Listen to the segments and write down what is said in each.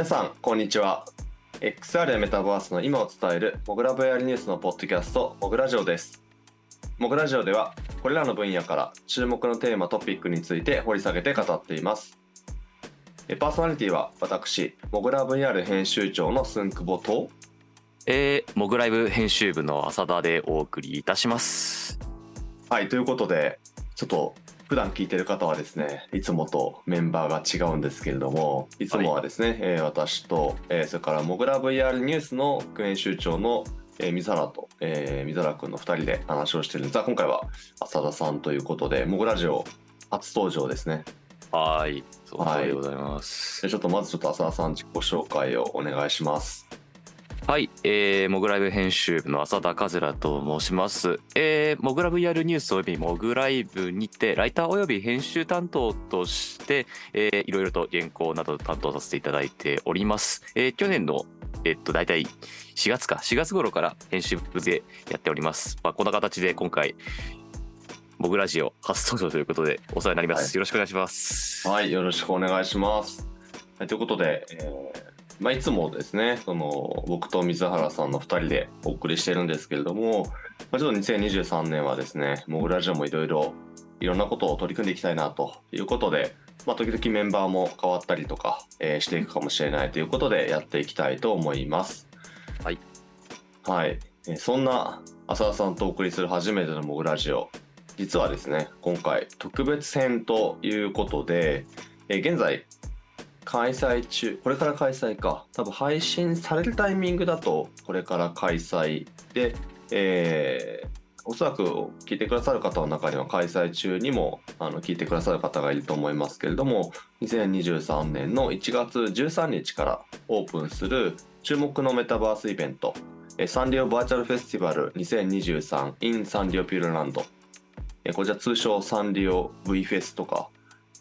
皆さんこんにちは。XR やメタバースの今を伝えるモグラ VR ニュースのポッドキャストモグラジオです。モグラジオではこれらの分野から注目のテーマトピックについて掘り下げて語っています。えパーソナリティは私モグラ VR 編集長のスンクボとえー、モグライブ編集部の浅田でお送りいたします。はいということでちょっと普段聞いてる方はですねいつもとメンバーが違うんですけれどもいつもはですね、えー私と、えーそれからモグラ VR ニュースの副編集長の、えー水原と、えー水原くんの2人で話をしてる。んですが今回は浅田さんということでモグラジオ初登場ですね。はい、そうはい。でございます。でちょっとまずちょっと浅田さん自己紹介をお願いしますはい、えー、モグライブ編集部の浅田和良と申します。えー、モグラ VR ニュースおよびモグライブにて、ライターおよび編集担当として、えー、いろいろと原稿などを担当させていただいております。えー、去年の、えっと、大体4月か、4月頃から編集部でやっております。まあ、こんな形で今回、モグラジオ初登場ということでお世話になります。はいよろしくお願いします。はい、よろしくお願いします。はい、ということで、えーまあ、いつもですね、その僕と水原さんの2人でお送りしてるんですけれども、まあ、ちょっと2023年はですね、モグラジオもいろいろいろんなことを取り組んでいきたいなということで、まあ、時々メンバーも変わったりとか、えーしていくかもしれないということでやっていきたいと思います。はい。はい。えーそんな浅田さんとお送りする初めてのモグラジオ、実はですね今回特別編ということで、えー現在開催中。これから開催か。多分配信されるタイミングだとこれから開催で、えーおそらく聞いてくださる方の中には開催中にもあの聞いてくださる方がいると思いますけれども2023年の1月13日からオープンする注目のメタバースイベントサンリオバーチャルフェスティバル 2023in サンリオピューロランド。こちら通称サンリオ V フェスとか、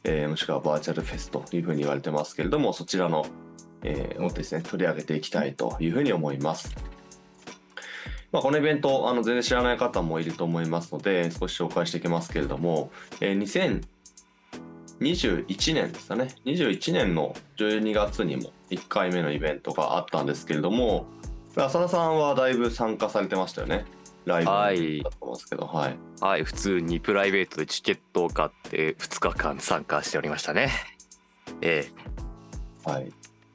えーもしくはバーチャルフェスというふうに言われてますけれどもそちらの、えーをですね取り上げていきたいというふうに思います。まあ、このイベントあの全然知らない方もいると思いますので少し紹介していきますけれども、えー2021年ですかね。21年の12月にも1回目のイベントがあったんですけれども浅田さんはだいぶ参加されてましたよねライブはいだと思うんですけどはいはい、普通にプライベートでチケットを買って2日間参加しておりましたね。えはい。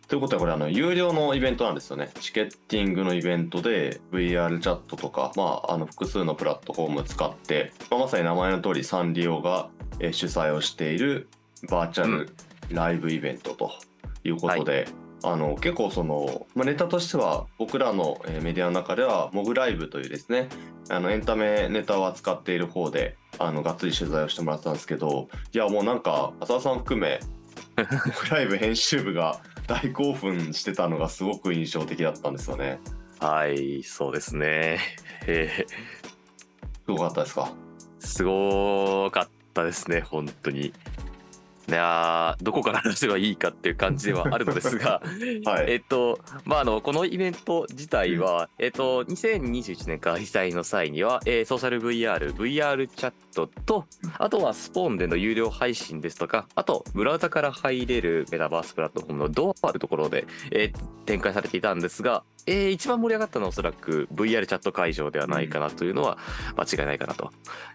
ということはこれあの有料のイベントなんですよね。チケッティングのイベントで VR チャットとか、まあ、あの複数のプラットフォームを使って、まあ、まさに名前の通りサンリオがえー主催をしているバーチャルライブイベントということで、あの結構その、まあ、ネタとしては僕らのえーメディアの中ではモグライブというですねあのエンタメネタを扱っている方であのがっつり取材をしてもらったんですけどいやもうなんか浅田さん含めモグライブ編集部が大興奮してたのがすごく印象的だったんですよね。ーはい、そうですね。え すごかったですか？ーすごかったですね、本当に。いやーどこから話せばいいかっていう感じではあるのですが、はい。えっと、まあ、あの、このイベント自体は、えっと、2021年開催の際には、えーソーシャル VR、VR チャットと、あとはスポーンでの有料配信ですとか、あと、ブラウザから入れるメタバースプラットフォームのドアというところで、えー展開されていたんですが、えー一番盛り上がったのはおそらく VR チャット会場ではないかなというのは間違いないかなと。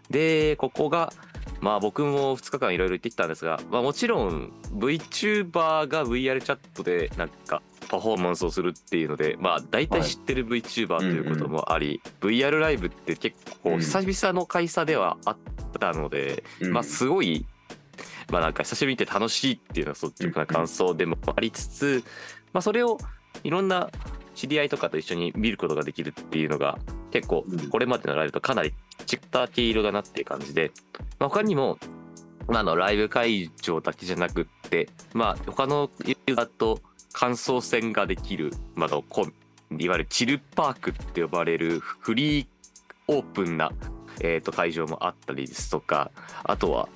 で、ここが、まあ僕も2日間いろいろ行ってきたんですが、まあもちろん VTuber が VR チャットでなんかパフォーマンスをするっていうので、まあ大体知ってる VTuber ということもあり、VR ライブって結構うん。久々の開催ではあったので、うん。まあすごい、まあなんか久しぶりに見て楽しいっていうのは率直な感想でもありつつ、まあそれをいろんな知り合いとかと一緒に見ることができるっていうのが結構うん。これまでのライブとかなり違った毛色だなっていう感じで、まあ、他にも、まあ、あのライブ会場だけじゃなくって、まあ、他のユーザーと感想戦ができる、まあ、あのこういわゆるチルパークって呼ばれるフリーオープンな、えー、と会場もあったりですとかあとは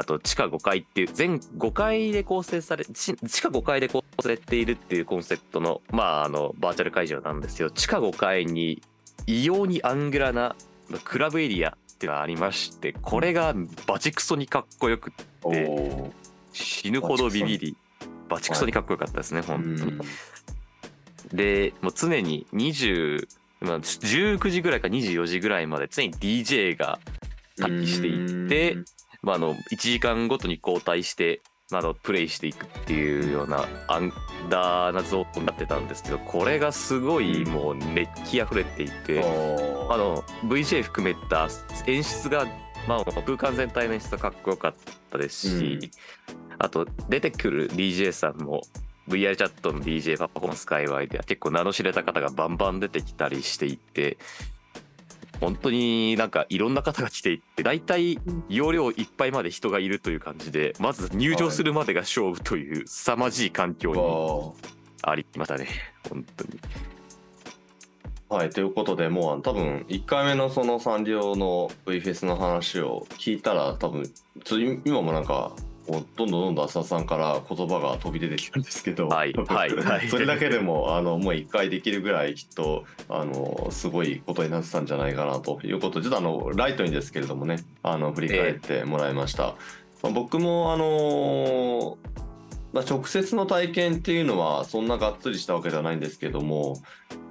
あと地下5階っていう全5階で構成され地地下5階で構成されているっていうコンセプトのまああのバーチャル会場なんですけど地下5階に異様にアングラなクラブエリアっていうのがありましてこれがバチクソにかっこよくおでー死ぬほどビビりバチクソにかっこよかったですね、本当に。うん。で、もう常に20、まあ、19時ぐらいか24時ぐらいまで常に DJ が待機していってうんまあ、あの1時間ごとに交代して、まあ、あのプレイしていくっていうようなアンダーなゾーンになってたんですけどこれがすごいもう熱気あふれていて、あの VJ 含めた演出が、まあ、空間全体の演出がかっこよかったですし、あと出てくる DJ さんも VR チャットの DJ パパコンス界隈では結構名の知れた方がバンバン出てきたりしていて本当になんかいろんな方が来ていって大体容量いっぱいまで人がいるという感じでまず入場するまでが勝負という凄まじい環境にありましたね本当に。はい、ということでもう多分1回目のそのサンリオの V フェスの話を聞いたら多分今もなんかこうどんどんどんどん浅田さんから言葉が飛び出てきたんですけど、はいはいはい それだけでもあのもう1回できるぐらいきっとあのすごいことになってたんじゃないかなということでちょっとあのライトにですけれどもねあの振り返ってもらいました。まあ僕もあのまあ、直接の体験っていうのはそんながっつりしたわけではないんですけども、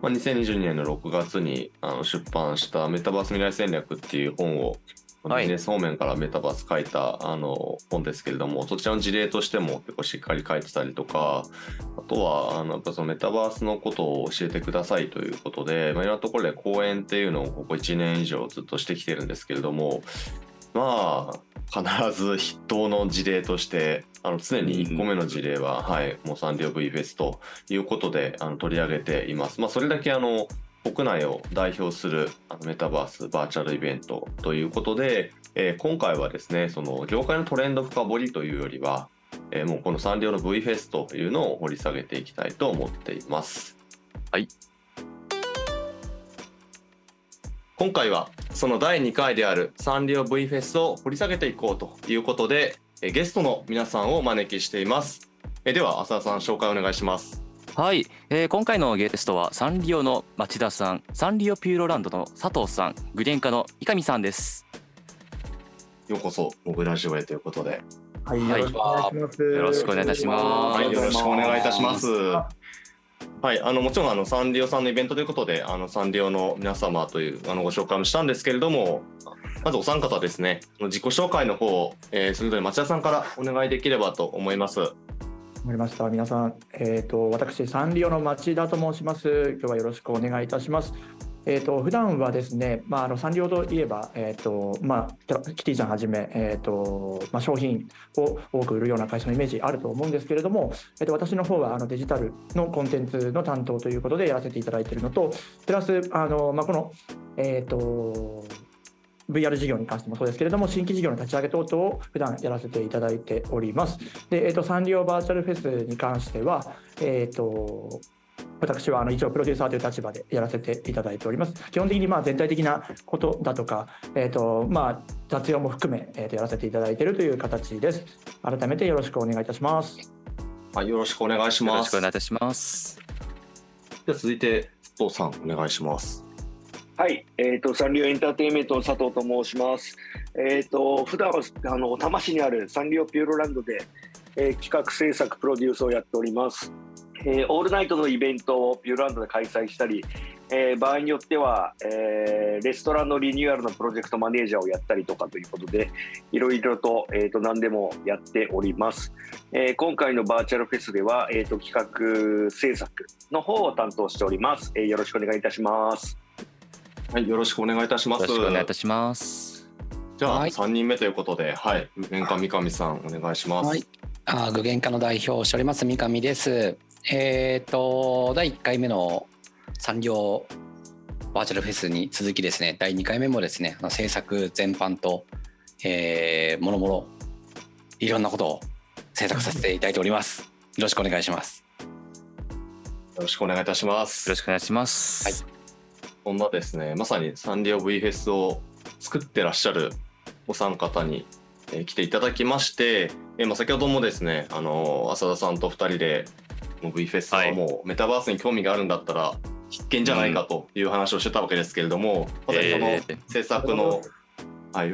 まあ、2022年の6月にあの出版した「メタバース未来戦略」っていう本をはい。ビジネス方面からメタバース書いたあの本です。けれどもそちらの事例としても結構しっかり書いてたりとかあとはあのやっぱそのメタバースのことを教えてくださいということで、まあ、いろんなところで講演っていうのをここ1年以上ずっとしてきてるんです。けれどもまあ必ず筆頭の事例としてあの常に1個目の事例は、はい、もうサンリオ V フェスということであの取り上げています。まあ、それだけあの国内を代表するメタバースバーチャルイベントということで、えー今回はですねその業界のトレンド深掘りというよりは、えーもうこのサンリオの V フェスというのを掘り下げていきたいと思っています。はい。今回はその第2回であるサンリオ V フェスを掘り下げていこうということでえゲストの皆さんをお招きしています。えでは浅田さん紹介お願いしますはい、えー今回のゲストはサンリオの町田さん、サンリオピューロランドの佐藤さん、具現化の三上さんです。ようこそモグラジオへということで。はい、はい。よろしくお願いいいたします。はいよろしくお願いいたします。あはいあのもちろんあのサンリオさんのイベントということであのサンリオの皆様というあのご紹介もしたんですけれどもまずお三方ですね。自己紹介の方を、えーそれぞれ町田さんからお願いできればと思いますわかりました。皆さん、えっ、と、私、サンリオの町田と申します。今日はよろしくお願いいたします。えっ、と、普段はですね、まあ、あの、サンリオといえば、えっ、と、まあ、キティちゃんはじめ、えっ、と、まあ、商品を多く売るような会社のイメージあると思うんですけれども、えっ、と、私の方は、あの、デジタルのコンテンツの担当ということでやらせていただいているのと、プラス、あの、まあ、この、えっ、と、VR 事業に関してもそうですけれども、新規事業の立ち上げ等々を普段やらせていただいております。で、えー、とサンリオバーチャルフェスに関しては、えー、と私はあの一応プロデューサーという立場でやらせていただいております。基本的にまあ全体的なことだとか、えーとまあ、雑用も含め、えー、とやらせていただいているという形です。改めてよろしくお願いいたします。はいよろしくお願いしよろますしくお願いいたします。では続いて佐藤さんお願いしますはい、えっ、と、サンリオエンターテインメントの佐藤と申します。えっ、と、普段は、あの、多摩市にあるサンリオピューロランドで、えー企画制作プロデュースをやっております。えーオールナイトのイベントをピューロランドで開催したり、えー場合によっては、えーレストランのリニューアルのプロジェクトマネージャーをやったりとかということで、いろいろと、えっ、と、何でもやっております。えー今回のバーチャルフェスでは、えっ、と、企画制作の方を担当しております。えーよろしくお願いいたします。はいよろしくお願いいたしますよろしくお願いいたします。じゃあ、はい3人目ということで、はい、年間三上さん、お願いします。はい。あー具現化の代表をしております三上です。えっ、と第1回目の産業バーチャルフェスに続きですね第2回目もですね制作全般と、えー、もろもろいろんなことを制作させていただいております。よろしくお願いします。よろしくお願いいたします。よろしくお願いします。はいそんなですね、まさにサンリオ V フェスを作ってらっしゃるお三方に、えー来ていただきまして、えーまあ、先ほどもですね、あのー浅田さんと2人で、もう V フェスはもうメタバースに興味があるんだったら必見じゃないかという話をしてたわけですけれども、まさにそのえー制作のはい、い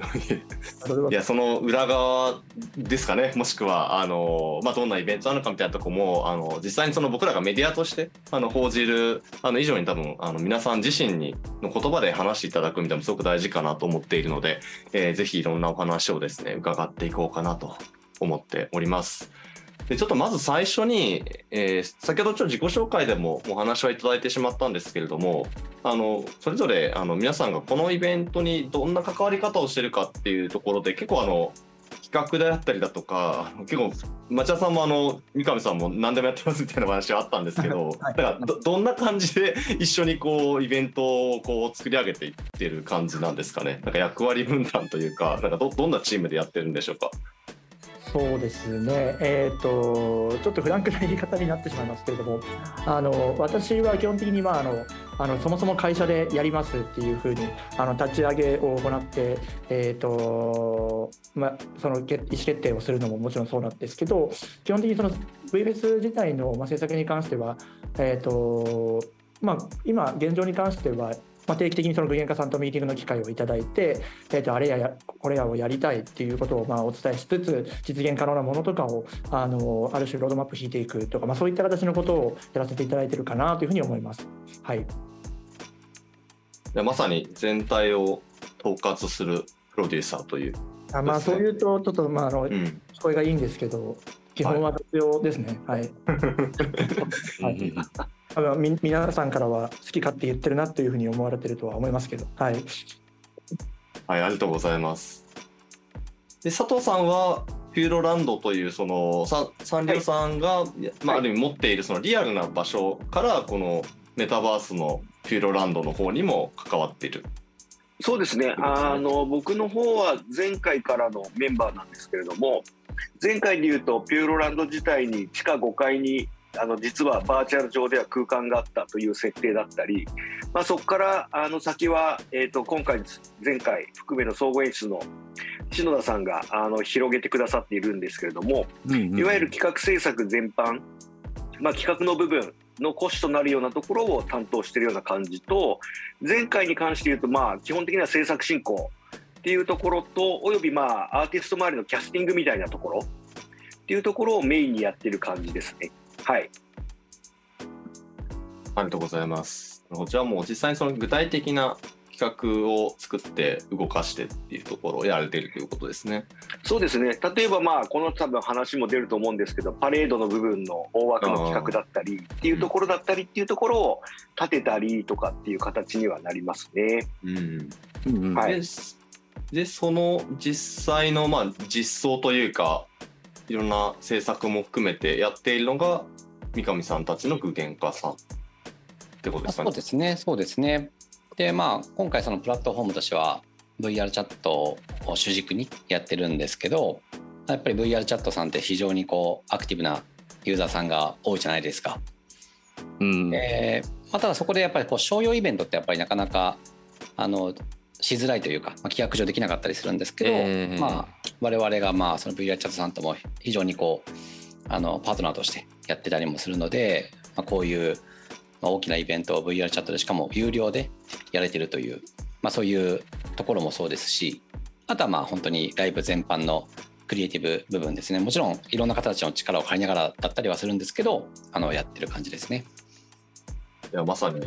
やその裏側ですかね。もしくはあの、まあ、どんなイベントなのかみたいなとこもあの実際にその僕らがメディアとしてあの報じるあの以上に多分あの皆さん自身にの言葉で話していただくみたいなのもすごく大事かなと思っているので、えーぜひいろんなお話をですね伺っていこうかなと思っております。でちょっとまず最初に、えー先ほどちょっと自己紹介でもお話はいただいてしまったんですけれどもあのそれぞれあの皆さんがこのイベントにどんな関わり方をしてるかっていうところで結構あの企画であったりだとか結構町田さんもあの三上さんも何でもやってますみたいな話はあったんですけど、はいだからどどんな感じで 一緒にこうイベントをこう作り上げていってる感じなんですかね。なんか役割分担というかなんかどどんなチームでやってるんでしょうか？そうですね、えー、とちょっとフランクな言い方になってしまいますけれども、あの私は基本的に、まあ、あのあのそもそも会社でやりますっていうふうにあの立ち上げを行って、えーとまあ、その意思決定をするのももちろんそうなんですけど、基本的にその VBS 自体の、まあ、制作に関しては、えーとまあ、今、現状に関しては、まあ、定期的にその具現化さんとミーティングの機会をいただいて、えー、とあれややこれやをやりたいっていうことをまあお伝えしつつ実現可能なものとかをあのある種ロードマップ引いていくとか、まあ、そういった形のことをやらせていただいてるかなというふうに思います。はい、いやまさに全体を統括するプロデューサーという、あまあそういうとちょっとまああのうん、聞こえがいいんですけど基本は必要ですね。はい、はい。あ のみ皆さんからは好き勝手言ってるなというふうに思われてるとは思いますけど、はい、はい、ありがとうございます。で、佐藤さんは、ピューロランドという、その、さサンリオさんが、まあ、ある意味持っている、そのリアルな場所から、このメタバースのピューロランドの方にも関わっている。そうですね。あの僕の方は前回からのメンバーなんですけれども、前回で言うとピューロランド自体に地下5階にあの実はバーチャル上では空間があったという設定だったり、まあ、そこからあの先は、えー、と今回前回含めの総合演出の篠田さんがあの広げてくださっているんですけれども、いわゆる企画制作全般、まあ、企画の部分の骨子となるようなところを担当しているような感じと前回に関して言うとまあ基本的には制作進行っていうところとおよびまあアーティスト周りのキャスティングみたいなところっていうところをメインにやってる感じですね。はい、ありがとうございます。じゃあもう実際にその具体的な企画を作って動かしてっていうところをやられているということですね。そうですね例えばまあこの多分話も出ると思うんですけどパレードの部分の大枠の企画だったりっていうところだったりっていうところを立てたりとかっていう形にはなりますね。うん。はいででその実際のまあ実装というかいろんな制作も含めてやっているのが三上さんたちの具現化さんってことですかねそう。ですね、そうですね。で、まあ、今回そのプラットフォームとしては VR チャットを主軸にやってるんですけど、やっぱり VR チャットさんって非常にこうアクティブなユーザーさんが多いじゃないですか。うんえーまあ、ただそこでやっぱりこう商用イベントってやっぱりなかなかあのしづらいというか、まあ、規約上できなかったりするんですけど、えーまあ、我々がまあその VR チャットさんとも非常にこうあのパートナーとしてやってたりもするので、まあ、こういうまあ大きなイベントを VR チャットでしかも有料でやれてるという、まあ、そういうところもそうですしあとはまあ本当にライブ全般のクリエイティブ部分ですねもちろんいろんな方たちの力を借りながらだったりはするんですけどあのやってる感じですね。いやまさに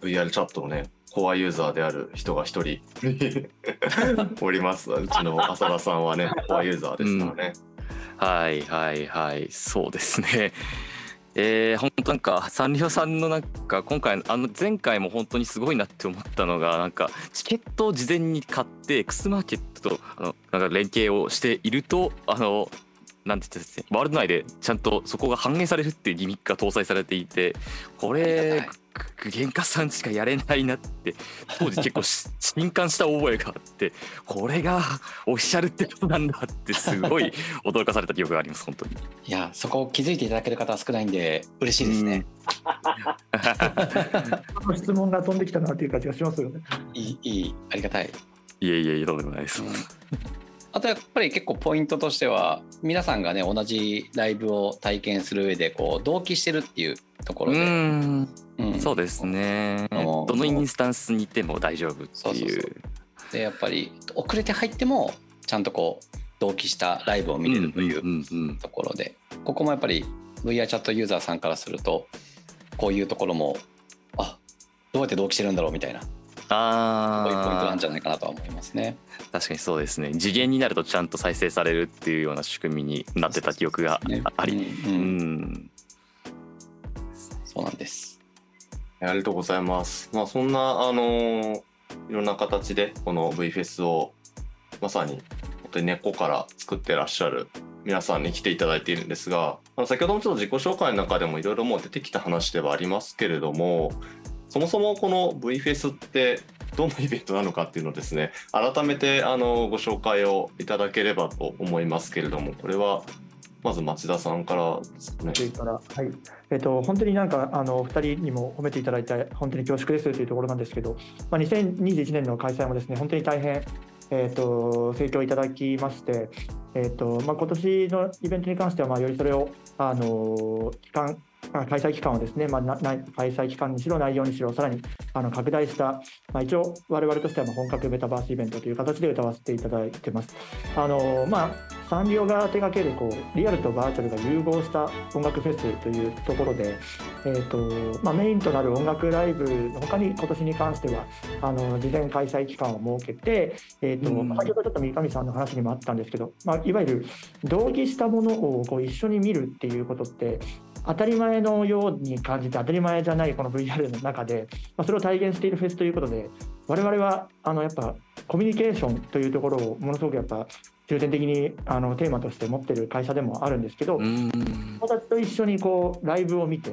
VR チャットのねコアユーザーである人が一人 おります。うちの浅田さんはねコアユーザーですからね。はいはいはいそうですね。えー、本当なんかサンリオさんのなんか今回あの前回も本当にすごいなって思ったのがなんかチケットを事前に買って X マーケットとあのなんか連携をしているとあのなんて言ってですねワールド内でちゃんとそこが反映されるっていうギミックが搭載されていてこれ具現化さんしかやれないなって当時結構し震撼した覚えがあってこれがオフィシャルってことなんだってすごい驚かされた記憶があります本当に。いやそこを気づいていただける方は少ないんで嬉しいですね。質問が飛んできたなという感じがしますよね。いいいいありがたい。いえいえいえとんでもないです。あとやっぱり結構ポイントとしては皆さんがね同じライブを体験する上でこう同期してるっていうところうで、ん。うん。そうですね。どのインスタンスにいても大丈夫っていそうでやっぱり遅れて入ってもちゃんとこう同期したライブを見れるというところで、ここもやっぱり VR チャットユーザーさんからするとこういうところもあどうやって同期してるんだろうみたいなあそういうポイントなんじゃないかなとは思いますね。確かにそうですね。次元になるとちゃんと再生されるっていうような仕組みになってた記憶があり、うんううんん、そうなんです。ありがとうございます。まあそんなあのーいろんな形でこの V フェスをまさに本当に根っこから作ってらっしゃる皆さんに来ていただいているんですが、あの先ほどもちょっと自己紹介の中でもいろいろもう出てきた話ではありますけれども、そもそもこの V フェスってどんなイベントなのかっていうのをですね、改めてあのご紹介をいただければと思いますけれども、これはまず町田さんからですかね。はいえっと本当になんかあのお二人にも褒めていただいて本当に恐縮ですというところなんですけど、まあ、2021年の開催もですね本当に大変、えっと盛況いただきまして、えっとまあ、今年のイベントに関してはまあよりそれをあの期間開催期間をですね、まあ、な開催期間にしろ内容にしろさらにあの拡大した、まあ、一応我々としては本格メタバースイベントという形で歌わせていただいてます。あのまあサンリオが手掛けるこうリアルとバーチャルが融合した音楽フェスというところで、えーとまあ、メインとなる音楽ライブの他に今年に関してはあの事前開催期間を設けて、えーとうん。先ほどちょっと三上さんの話にもあったんですけど、まあ、いわゆる同義したものをこう一緒に見るっていうことって当たり前のように感じて当たり前じゃないこの VR の中で、まあ、それを体現しているフェスということで我々はあのやっぱコミュニケーションというところをものすごくやっぱ重点的にあのテーマとして持ってる会社でもあるんですけど、うん。友達と一緒にこうライブを見て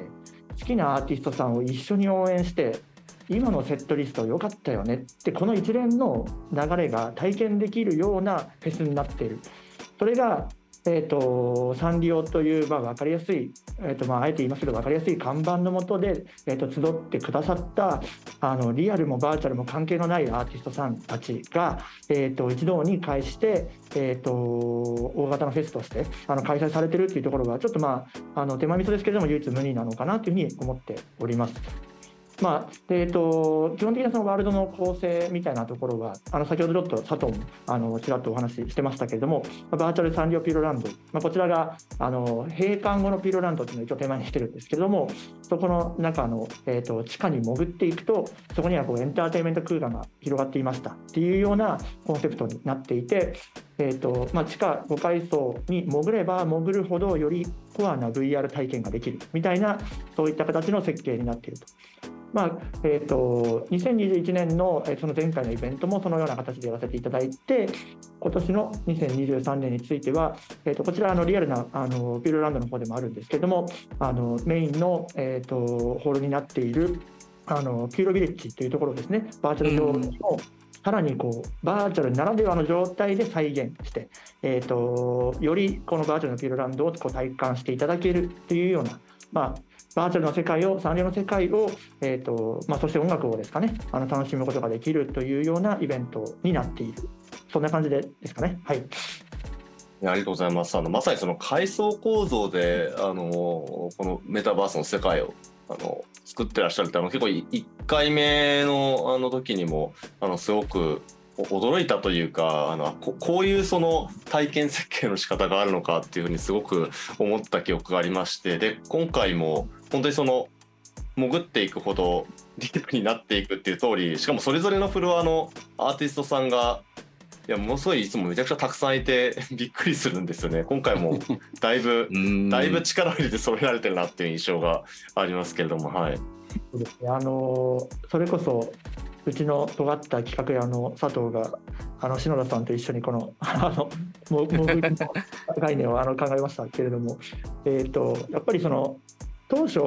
好きなアーティストさんを一緒に応援して今のセットリスト良かったよねってこの一連の流れが体験できるようなフェスになっている。それが、えー、とサンリオという、まあ、分かりやすい、えーとまあ、あえて言いますけど分かりやすい看板のもとで、えー、と集ってくださったあのリアルもバーチャルも関係のないアーティストさんたちが、えー、と一堂に会して、えー、と大型のフェスとしてあの開催されてるっていうところがちょっとまああの手前味噌ですけれども唯一無二なのかなというふうに思っております。まあえー、と基本的なそのワールドの構成みたいなところはあの先ほどちょっと佐藤もあのちらっとお話ししてましたけれどもバーチャルサンリオピューロランド、まあ、こちらがあの閉館後のピューロランドっていうのを一応手前にしてるんですけれどもそこの中の、えー、と地下に潜っていくとそこにはこうエンターテインメント空間が広がっていましたっていうようなコンセプトになっていて、えーとまあ、地下5階層に潜れば潜るほどよりコアな VR 体験ができるみたいなそういった形の設計になっていると。まあえー、と2021年のえーその前回のイベントもそのような形でやらせていただいて今年の2023年については、えー、とこちらあのリアルなあのピューロランドの方でもあるんですけれどもあのメインの、えー、とホールになっているあのピューロビレッジというところをですねバーチャル上のさらにこうバーチャルならではの状態で再現して、えー、とよりこのバーチャルのピューロランドをこう体感していただけるというような、まあ、バーチャルの世界を、サンリオの世界を、えーとまあ、そして音楽をですかね、あの楽しむことができるというようなイベントになっている、そんな感じでですかね。はい、ありがとうございます。あのまさにその階層構造であのこのメタバースの世界をあの作ってらっしゃるってあの結構1回目のあの時にもあのすごく驚いたというかあのここういうその体験設計の仕方があるのかっていうふうにすごく思った記憶がありましてで今回も本当にその潜っていくほどディープになっていくっていう通りしかもそれぞれのフロアのアーティストさんがいやものすごいいつもめちゃくちゃたくさんいて びっくりするんですよね。今回もだいぶ だいぶ力を入れて揃えられてるなっていう印象がありますけれどもはい。そうですね。あのそれこそうちの尖った企画屋の佐藤があの篠田さんと一緒にこの あのも潜りの概念をあの考えましたけれども、えー、とやっぱりその当初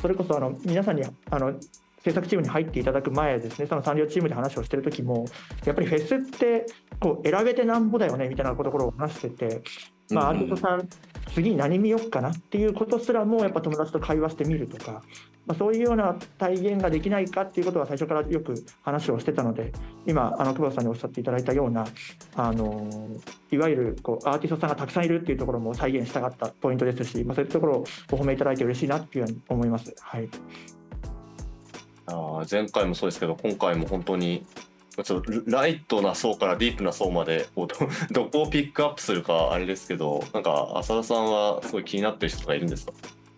それこそあの皆さんにあの制作チームに入っていただく前ですねその産業チームで話をしてる時もやっぱりフェスってこう選べてなんぼだよねみたいなところを話してて、まあ、アーティストさん次何見よっかなっていうことすらもやっぱ友達と会話してみるとか、まあ、そういうような体現ができないかっていうことは最初からよく話をしてたので今あの久保田さんにおっしゃっていただいたようなあのいわゆるこうアーティストさんがたくさんいるっていうところも再現したかったポイントですし、まあ、そういうところをお褒めいただいて嬉しいなっていうふうに思います。はいあ前回もそうですけど今回も本当にちょっとライトな層からディープな層までこうど どこをピックアップするかあれですけどなんか浅田さんはすごい気になってる人がいるんですか？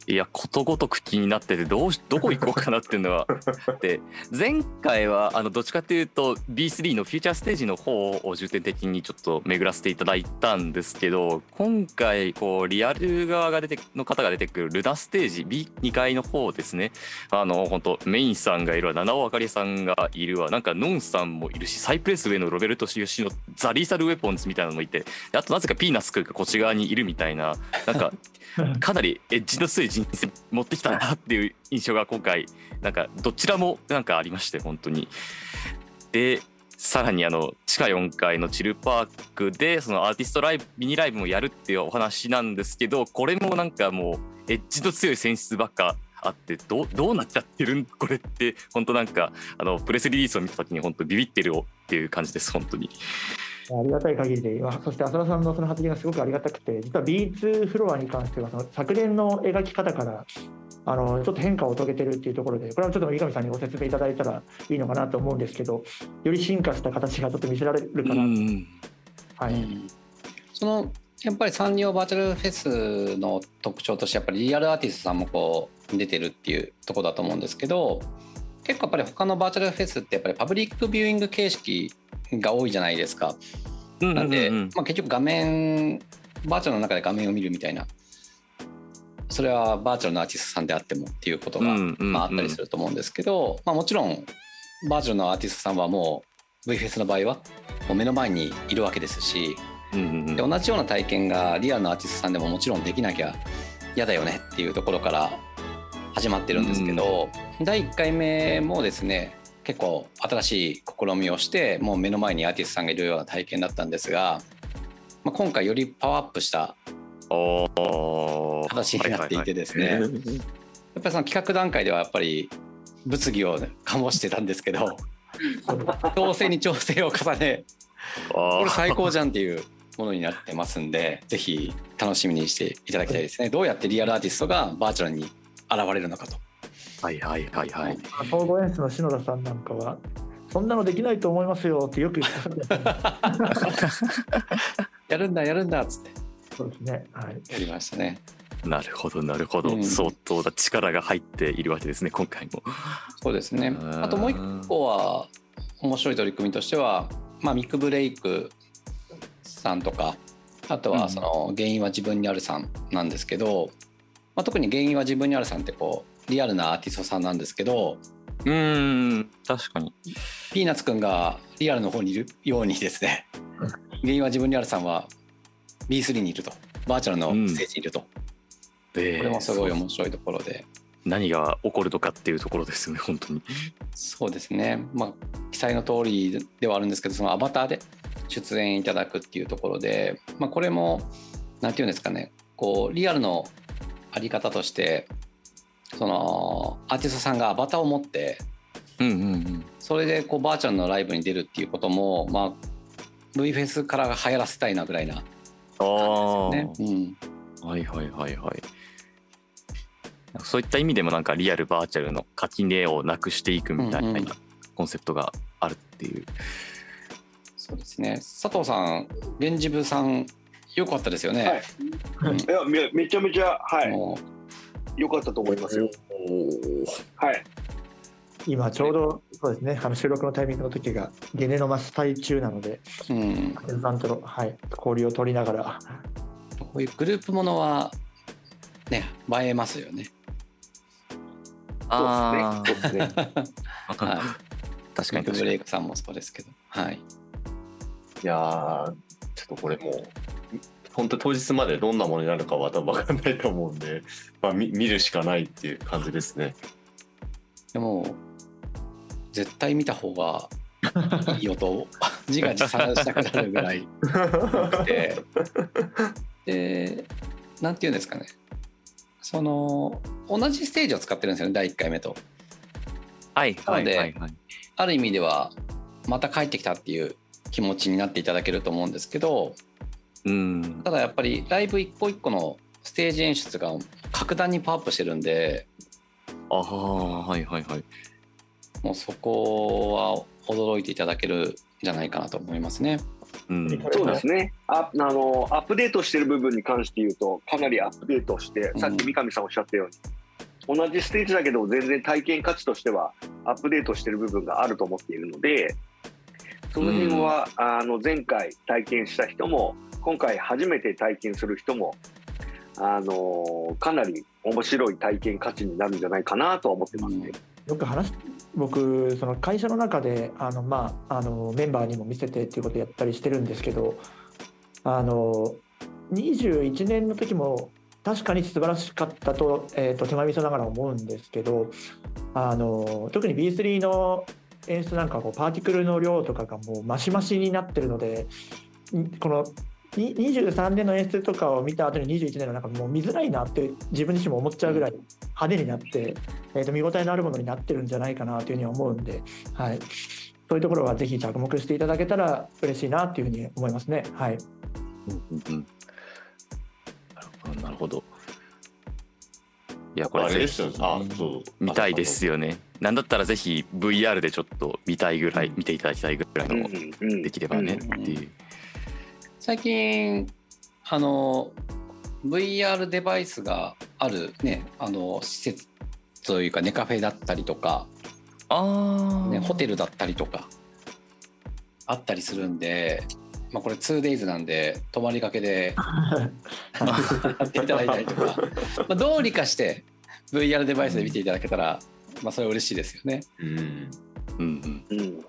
いやことごとく気になっててどうしどこ行こうかなっていうのは。で前回はあのどっちかというと B3 のフューチャーステージの方を重点的にちょっと巡らせていただいたんですけど今回こうリアル側が出ての方が出てくるルナステージ B2 階の方ですね。あの本当メインさんがいるわ七尾あかりさんがいるわ。なんかノンさんもいるしサイプレス上のロベルト・シヨシのザ・リーサル・ウェポンズみたいなのもいて。であとなぜかピーナス君がこっち側にいるみたいな。なんか かなりエッジの強い人生持ってきたなっていう印象が今回なんかどちらもなんかありまして本当に。でさらにあの地下4階のチルパークでそのアーティストライブミニライブもやるっていうお話なんですけどこれもなんかもうエッジの強い選出ばっかあってどうどうなっちゃってるんこれって本当なんかあのプレスリリースを見た時に本当ビビってるよっていう感じです本当に。ありがたい限りで、そして浅田さんのその発言がすごくありがたくて、実は B2 フロアに関しては、その昨年の描き方からあのちょっと変化を遂げてるっていうところで、これはちょっと三上さんにご説明いただいたらいいのかなと思うんですけど、より進化した形がちょっと見せられるかな、はい、そのやっぱりサンリオバーチャルフェスの特徴としてやっぱりリアルアーティストさんもこう出てるっていうところだと思うんですけど結構やっぱり他のバーチャルフェスってやっぱりパブリックビューイング形式が多いじゃないですか。なんで、まあ、結局画面バーチャルの中で画面を見るみたいな。それはバーチャルのアーティストさんであってもっていうことが、まあ、あったりすると思うんですけど、まあ、もちろんバーチャルのアーティストさんはもう VFS の場合はもう目の前にいるわけですし、で同じような体験がリアルのアーティストさんでももちろんできなきゃ嫌だよねっていうところから始まってるん。ですけど、第1回目もですね結構新しい試みをしてもう目の前にアーティストさんがいるような体験だったんですが、まあ、今回よりパワーアップした形になっていてですね、やっぱりその企画段階ではやっぱり物議を醸してたんですけど 調整に調整を重ねこれ最高じゃんっていうものになってますんでぜひ楽しみにしていただきたいですね。どうやってリアルアーティストがバーチャルに現れるのかとはいはいはいはい。総合演出の篠田さんなんかは、そんなのできないと思いますよってよく言ってたん やるんだやるんだっつって。そうですね。はい。やりましたね。なるほどなるほど、うん、相当な力が入っているわけですね今回も。そうですね。あともう一個は面白い取り組みとしては、まあミックブレイクさんとか、あとはその原因は自分にあるさんなんですけど、まあ、特に原因は自分にあるさんってこうリアルなアーティストさんなんですけどうん確かに。ピーナッツくんがリアルの方にいるようにですね 原因は自分リアルさんは B3 にいるとバーチャルのステージにいると、うん。これもすごい面白いところで。何が起こるのかっていうところですよね本当に。そうですね。まあ記載の通りではあるんですけどそのアバターで出演いただくっていうところで、まあ、これも何て言うんですかね。こうリアルのあり方としてそのアーティストさんがアバターを持って、うんうんうん、それでこうバーチャルのライブに出るっていうことも、まあ、V フェスから流行らせたいなぐらいな感じですよね。うん、はいはいはいはい。そういった意味でもなんかリアルバーチャルの垣根をなくしていくみたいなコンセプトがあるっていう。うんうん、そうですね佐藤さん源氏部さんよかったですよね。はい、いやめめちゃめちゃはい良かったと思いますよ。はい。今ちょうどそうですね、あの収録のタイミングの時がゲネのマスタ中なので、うん、さんとの、はい、交流を取りながら。こういうグループものはね、映えますよね。ああ、そうですね。はい、確かにブレイクさんもそうですけど、はい。いやちょっとこれもう本当当日までどんなものになるかは多分分かんないと思うんで、まあ、見見るしかないっていう感じですね。でも絶対見た方がいいよと 自画自賛したくなるぐらいででなんていうんですかねその同じステージを使ってるんですよね第1回目と。はいなので、はいはい、ある意味ではまた帰ってきたっていう気持ちになっていただけると思うんですけどうん、ただやっぱりライブ一個一個のステージ演出が格段にパワーアップしてるんでああはいはいはい。もうそこは驚いていただけるんじゃないかなと思いますね。うん。そうですね。ああのアップデートしてる部分に関して言うとかなりアップデートして、うん。さっき三上さんおっしゃったように同じステージだけど全然体験価値としてはアップデートしてる部分があると思っているのでその辺は、あの前回体験した人も今回初めて体験する人もあのかなり面白い体験価値になるんじゃないかなとは思ってますね。よく話し僕その会社の中であの、まあ、あのメンバーにも見せてっていうことをやったりしてるんですけどあの21年の時も確かに素晴らしかったと,、えー、と手前味噌ながら思うんですけどあの特に B3 の演出なんかはこうパーティクルの量とかがもうマシマシになってるのでこの23年の演出とかを見た後に21年の中もう見づらいなって自分自身も思っちゃうぐらい派手になって、えー、と見応えのあるものになってるんじゃないかなというふうに思うんで、はい、そういうところはぜひ着目していただけたら嬉しいなというふうに思いますね。はい、うんうんなるほどなるほど。いやこれ見たいですよね。なんだったらぜひ VR でちょっと見たいぐらい見ていただきたいぐらいのうんできればねっていう。最近あの VR デバイスがあるねあの施設というかネカフェだったりとか、ああ、ね、ホテルだったりとかあったりするんで、まあ、これ 2days なんで泊まりがけで やっていただいたりとか、まあ、どうにかして VR デバイスで見ていただけたら、まあ、それは嬉しいですよね。うんうんうん。うん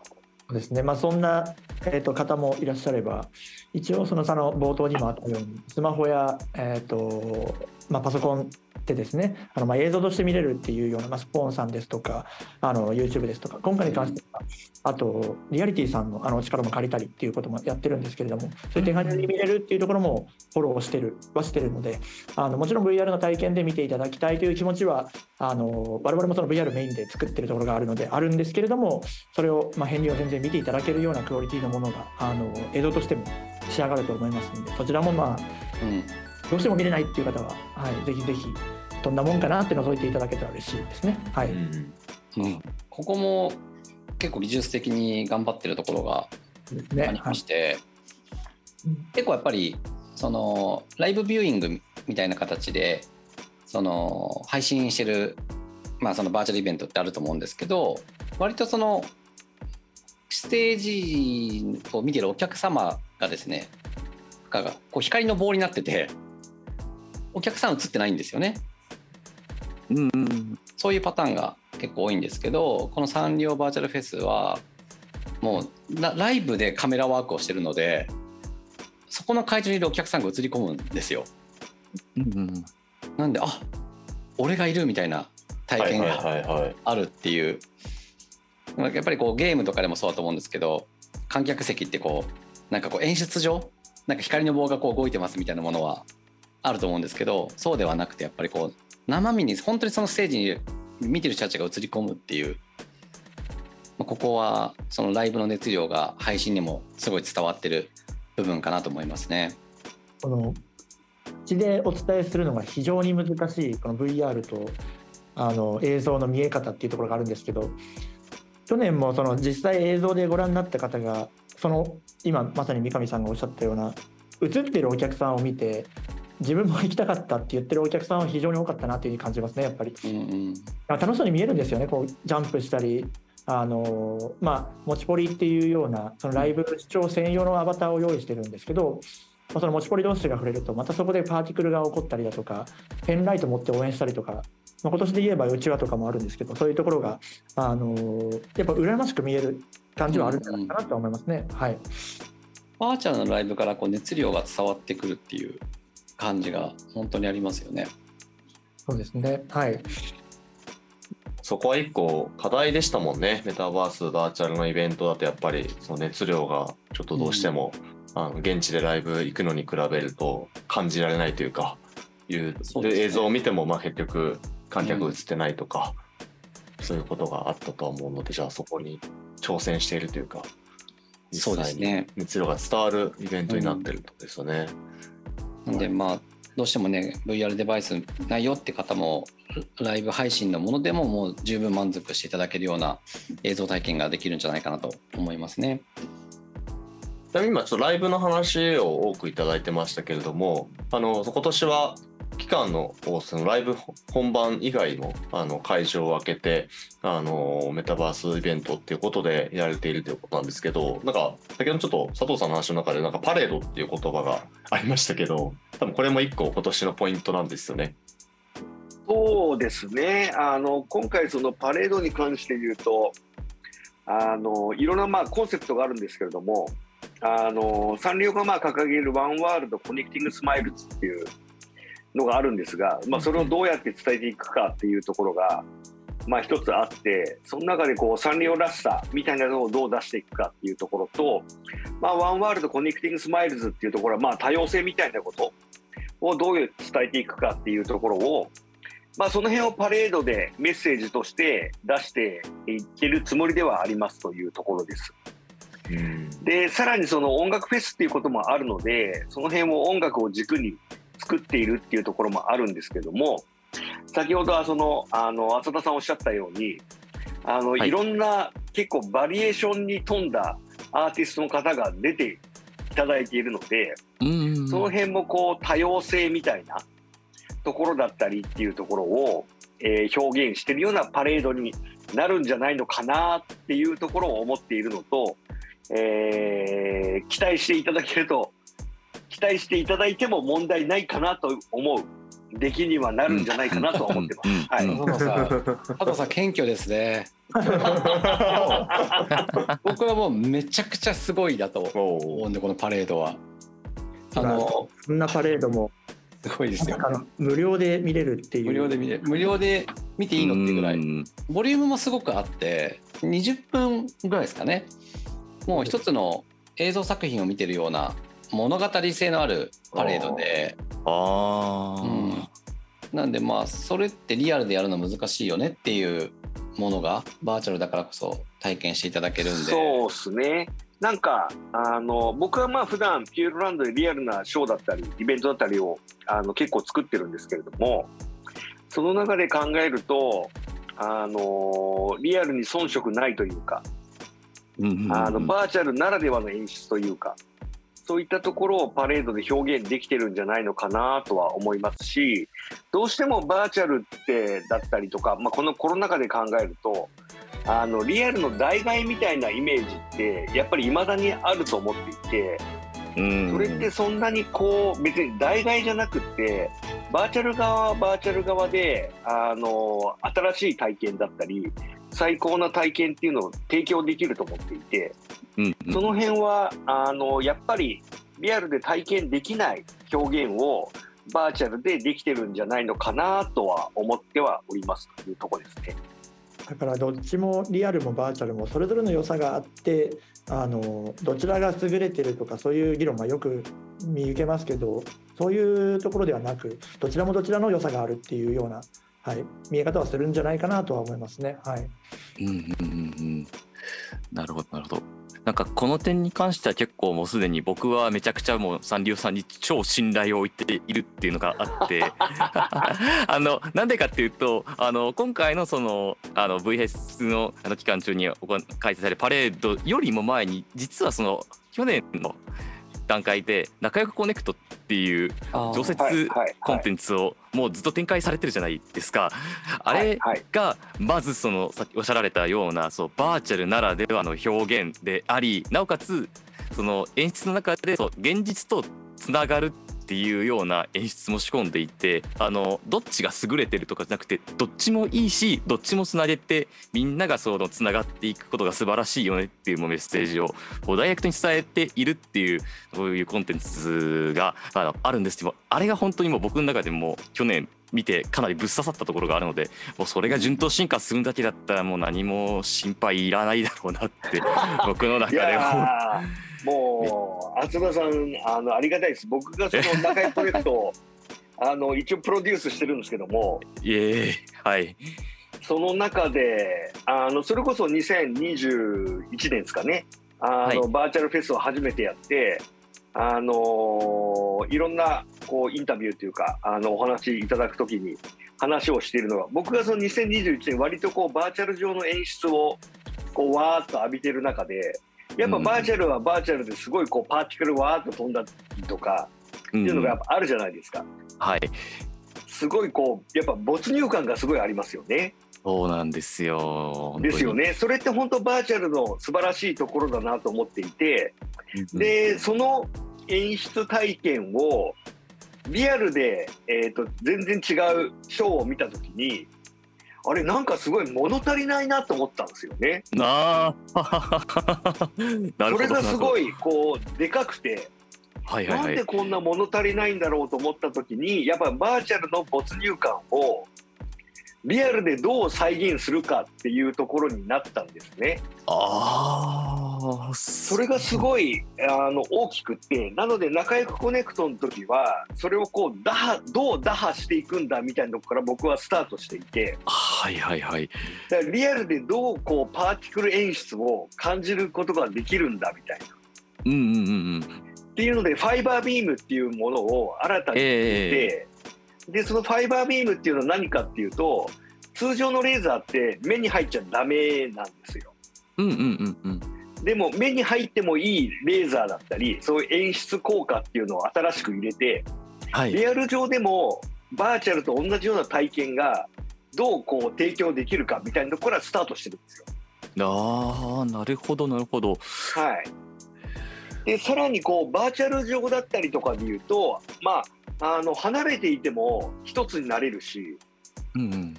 ですね。まあ、そんな、えー、と方もいらっしゃれば一応その差の冒頭にもあったようにスマホや、えーとまあ、パソコンでですねあのまあ映像として見れるっていうような、まあ、スポーンさんですとかあの YouTube ですとか今回に関してはあとリアリティさんのあの力も借りたりっていうこともやってるんですけれどもそういった感じに見れるっていうところもフォローしてるはしてるのであのもちろん VR の体験で見ていただきたいという気持ちはあの我々もその VR メインで作ってるところがあるのであるんですけれどもそれを、まあ、変流を全然見ていただけるようなクオリティのものがあの映像としても仕上がると思いますのでそちらもまあうん。どうしても見れないっていう方は、はい、ぜひぜひどんなもんかなって覗いていただけたら嬉しいですね。はい、うんうん、ここも結構技術的に頑張ってるところがありまして、うん。結構やっぱりそのライブビューイングみたいな形でその配信してる、まあ、そのバーチャルイベントってあると思うんですけど割とそのステージを見てるお客様がですねがこう光の棒になっててお客さん映ってないんですよね。うんうんそういうパターンが結構多いんですけどこのサンリオバーチャルフェスはもうラライブでカメラワークをしてるのでそこの会場にいるお客さんが映り込むんですよ。うんうんなんであ俺がいるみたいな体験がはいはいはいはい。あるっていう、やっぱりこうゲームとかでもそうだと思うんですけど観客席ってこうなんかこう演出上なんか光の棒がこう動いてますみたいなものはあると思うんですけどそうではなくてやっぱりこう生身に本当にそのステージに見てる人たちが映り込むっていう、まあここはそのライブの熱量が配信にもすごい伝わってる部分かなと思いますね。この口でお伝えするのが非常に難しいこの VR とあの映像の見え方っていうところがあるんですけど去年もその実際映像でご覧になった方がその今まさに三上さんがおっしゃったような映ってるお客さんを見て自分も行きたかったって言ってるお客さんは非常に多かったなという感じますねやっぱり。うんうん楽しそうに見えるんですよねこうジャンプしたりあのまあ持ちポリっていうようなそのライブ視聴専用のアバターを用意してるんですけど、まあ、その持ちポリ同士が触れるとまたそこでパーティクルが起こったりだとかペンライト持って応援したりとか、まあ、今年で言えばうちわとかもあるんですけどそういうところがあのやっぱ羨ましく見える感じはあるんじゃないかなと思いますね。はいバーチャルのライブからこう熱量が伝わってくるっていう感じが本当にありますよね。そうですね。はい。そこは一個課題でしたもんね。メタバースバーチャルのイベントだとやっぱりその熱量がちょっとどうしても、あの現地でライブ行くのに比べると感じられないというかいうね。映像を見てもまあ結局観客映ってないとか、そういうことがあったとは思うのでじゃあそこに挑戦しているというかそうですね。実際に熱量が伝わるイベントになってるってことですよね。なんでまあどうしてもね VR デバイスないよって方もライブ配信のものでももう十分満足していただけるような映像体験ができるんじゃないかなと思いますね。今ちょっとライブの話を多くいただいてましたけれどもあの今年は期間のそのライブ本番以外もあの会場を開けてあのメタバースイベントっていうことでやられているということなんですけどなんか先ほどちょっと佐藤さんの話の中でなんかパレードっていう言葉がありましたけど多分これも一個今年のポイントなんですよね。そうですねあの今回そのパレードに関して言うとあのいろんなまあコンセプトがあるんですけれどもあのサンリオがまあ掲げる One World, Connecting Smiles っていうのがあるんですが、まあ、それをどうやって伝えていくかっていうところが、まあ、一つあってその中でこうサンリオらしさみたいなのをどう出していくかっていうところと、まあ、 One World, Connecting Smiles っていうところはまあ多様性みたいなことをどう伝えていくかっていうところを、まあ、その辺をパレードでメッセージとして出していけるつもりではありますというところです。でさらにその音楽フェスっていうこともあるのでその辺を音楽を軸に作っているっていうところもあるんですけども先ほどはそのあの浅田さんおっしゃったようにあの、はい、いろんな結構バリエーションに富んだアーティストの方が出ていただいているのでその辺もこう多様性みたいなところだったりっていうところを、えー、表現してるようなパレードになるんじゃないのかなっていうところを思っているのと、えー、期待していただけると期待していただいても問題ないかなと思う出来にはなるんじゃないかなと思ってます。はい。佐藤さん、佐藤さん謙虚ですね。僕はもうめちゃくちゃすごいだと思うんでこのパレードは。あのそんなパレードもすごいですよ。無料で見れるっていう。無料で見れ無料で見ていいのっていうぐらい、ボリュームもすごくあって20分ぐらいですかね。もう一つの映像作品を見てるような物語性のあるパレードで。あ、うん、なんでまあそれってリアルでやるの難しいよねっていうものがバーチャルだからこそ体験していただけるんで。そうですね。なんかあの僕はまあ普段ピューロランドでリアルなショーだったりイベントだったりをあの結構作ってるんですけれどもその中で考えるとあのリアルに遜色ないというか、あのバーチャルならではの演出というかそういったところをパレードで表現できてるんじゃないのかなとは思いますしどうしてもバーチャルってだったりとか、まあ、このコロナ禍で考えるとあのリアルの代替みたいなイメージってやっぱり未だにあると思っていて。それってそんなにこう別に代替じゃなくてバーチャル側はバーチャル側であの新しい体験だったり最高な体験っていうのを提供できると思っていてうんその辺はあのやっぱりリアルで体験できない表現をバーチャルでできてるんじゃないのかなとは思ってはおりますというとこですね。だからどっちもリアルもバーチャルもそれぞれの良さがあってあのどちらが優れてるとかそういう議論はよく見受けますけどそういうところではなくどちらもどちらの良さがあるっていうような、はい、見え方はするんじゃないかなとは思いますね。はい、うんうんうんうんなるほどなるほど。なんかこの点に関しては結構もうすでに僕はめちゃくちゃもうサンリオさんに超信頼を置いているっていうのがあって あのなんでかっていうとあの今回のそのあの VS のあの期間中に開催されるパレードよりも前に実はその去年の段階で仲良くコネクトっていう常設コンテンツをもうずっと展開されてるじゃないですか。あれがまずそのさっきおっしゃられたようなそうバーチャルならではの表現でありなおかつその演出の中でそう現実とつながるっていうような演出も仕込んでいてあのどっちが優れてるとかじゃなくてどっちもいいしどっちもつなげてみんながそのつながっていくことが素晴らしいよねっていうメッセージをダイレクトに伝えているっていうそういうコンテンツがああるんですけどあれが本当にもう僕の中でも去年見てかなりぶっ刺さったところがあるのでもうそれが順当進化するだけだったらもう何も心配いらないだろうなって僕の中では。もう厚田さんあのありがたいです。僕がその中井プロジェクトを あの一応プロデュースしてるんですけども。いえはい。その中であのそれこそ2021年ですかね。あの、はい、バーチャルフェスを初めてやってあのいろんなこうインタビューというかあのお話しいただくときに話をしているのは僕がその2021年割とこうバーチャル上の演出をこうわーっと浴びてる中でやっぱバーチャルはバーチャルですごいこうパーティクルわーっと飛んだりとかっていうのがやっぱあるじゃないですか。はいすごいこうやっぱ没入感がすごいありますよね。そうなんですよですよね。それって本当バーチャルの素晴らしいところだなと思っていて、でその演出体験をリアルで、えーと、全然違うショーを見た時にあれなんかすごい物足りないなと思ったんですよね。あ それがすごいこうでかくて、はいはいはい、なんでこんな物足りないんだろうと思った時にやっぱバーチャルの没入感をリアルでどう再現するかっていうところになったんですね。ああそれがすごいあの大きくってなので仲良くコネクトの時はそれをこう打破どう打破していくんだみたいなとこから僕はスタートしていて。はいはいはい。だからリアルでどうこうパーティクル演出を感じることができるんだみたいな。うんうんうんうん。っていうのでファイバービームっていうものを新たに作って、えーでそのファイバービームっていうのは何かっていうと通常のレーザーって目に入っちゃダメなんですよ。うんうんうんうんでも目に入ってもいいレーザーだったりそういう演出効果っていうのを新しく入れて、はい、リアル上でもバーチャルと同じような体験がどうこう提供できるかみたいなところからスタートしてるんですよ。ああなるほどなるほど。はいでさらにこうバーチャル上だったりとかで言うとまああの離れていても一つになれるし、うんうん、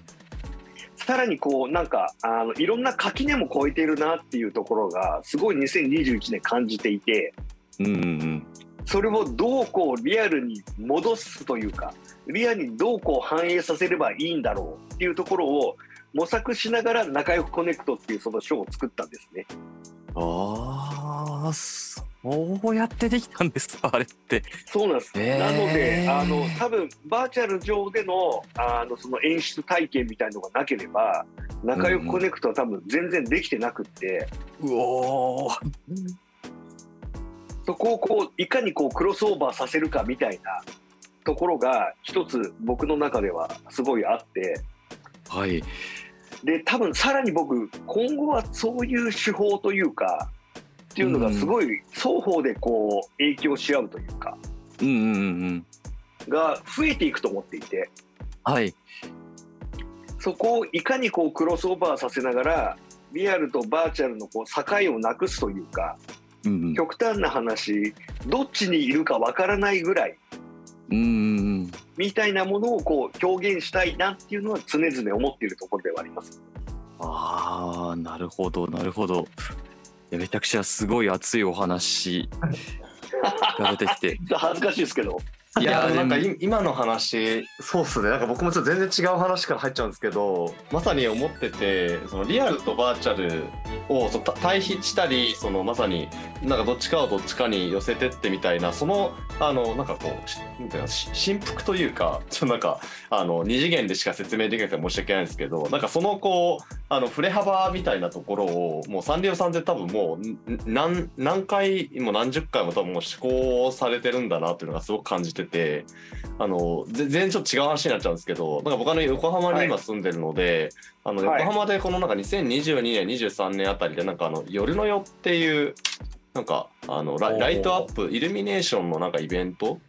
さらにこうなんかあのいろんな垣根も越えているなっていうところがすごい2021年感じていて、うんうんうん、それをどうこうリアルに戻すというかリアルにどうこう反映させればいいんだろうっていうところを模索しながら仲良くコネクトっていうそのショーを作ったんですね。ああそうやってできたんですあれって。そうなんです。えー、なので、あの多分バーチャル上でのあのその演出体験みたいのがなければ、仲良くコネクトは多分全然できてなくって、うん、うおそこをこういかにこうクロスオーバーさせるかみたいなところが一つ僕の中ではすごいあって、はい。で多分さらに僕今後はそういう手法というかっていうのがすごい双方でこう影響し合うというか、うんうんうんが増えていくと思っていて、はい、そこをいかにこうクロスオーバーさせながらリアルとバーチャルのこう境をなくすというか、うんうん、極端な話どっちにいるかわからないぐらいうんみたいなものをこう表現したいなっていうのは常々思っているところではあります。ああなるほどなるほど。やめちゃくちゃすごい熱いお話が出てきて。恥ずかしいですけど。いやなんか今の話。そうっすね。なんか僕もちょっと全然違う話から入っちゃうんですけどまさに思っててそのリアルとバーチャルをそ対比したりそのまさになんかどっちかをどっちかに寄せてってみたいなそのあのなんかこうなんていうの振幅というか ちょっとなんかあの二次元でしか説明できなくて申し訳ないんですけどなんかそのこうあの振れ幅みたいなところをもうサンリオさんで多分もう何何回も何十回も多分もう試行されてるんだなっていうのがすごく感じててあの全然ちょっと違う話になっちゃうんですけどなんか僕は横浜に今住んでるので、はい、あの横浜でこのなんか2022年23年あたりでなんかあのヨルノヨっていうなんかあのライトアップイルミネーションのなんかイベント？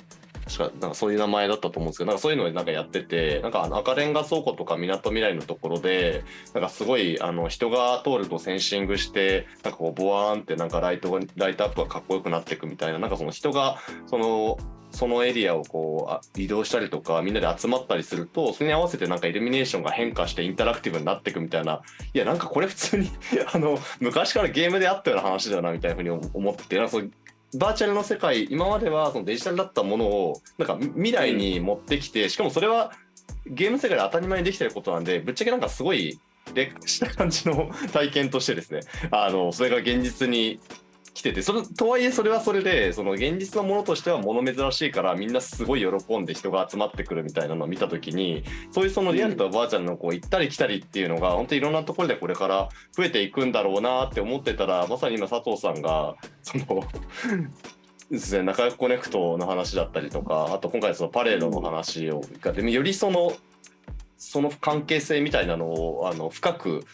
確かなんかそういう名前だったと思うんですけどなんかそういうのなんかやっててなんかあの赤レンガ倉庫とかみなとみらいのところでなんかすごいあの人が通るとセンシングしてなんかこうボワーンってなんかライトライトアップがかっこよくなっていくみたいななんかその人がそのそのエリアをこう移動したりとかみんなで集まったりするとそれに合わせてなんかイルミネーションが変化してインタラクティブになっていくみたいな。いやなんかこれ普通に あの昔からゲームであったような話だなみたいなふうに思ってなんかそうバーチャルの世界今まではそのデジタルだったものをなんか未来に持ってきてしかもそれはゲーム世界で当たり前にできてることなんでぶっちゃけなんかすごい劣化した感じの体験としてですね。あのそれが現実に来ててそれとはいえそれはそれでその現実のものとしては物珍しいからみんなすごい喜んで人が集まってくるみたいなのを見た時にそういうそのリアルとバーチャルのこう行ったり来たりっていうのが本当にいろんなところでこれから増えていくんだろうなって思ってたらまさに今佐藤さんがそのですね、中コネクトの話だったりとか、あと今回そのパレードの話を、でもよりその、その関係性みたいなのをあの深く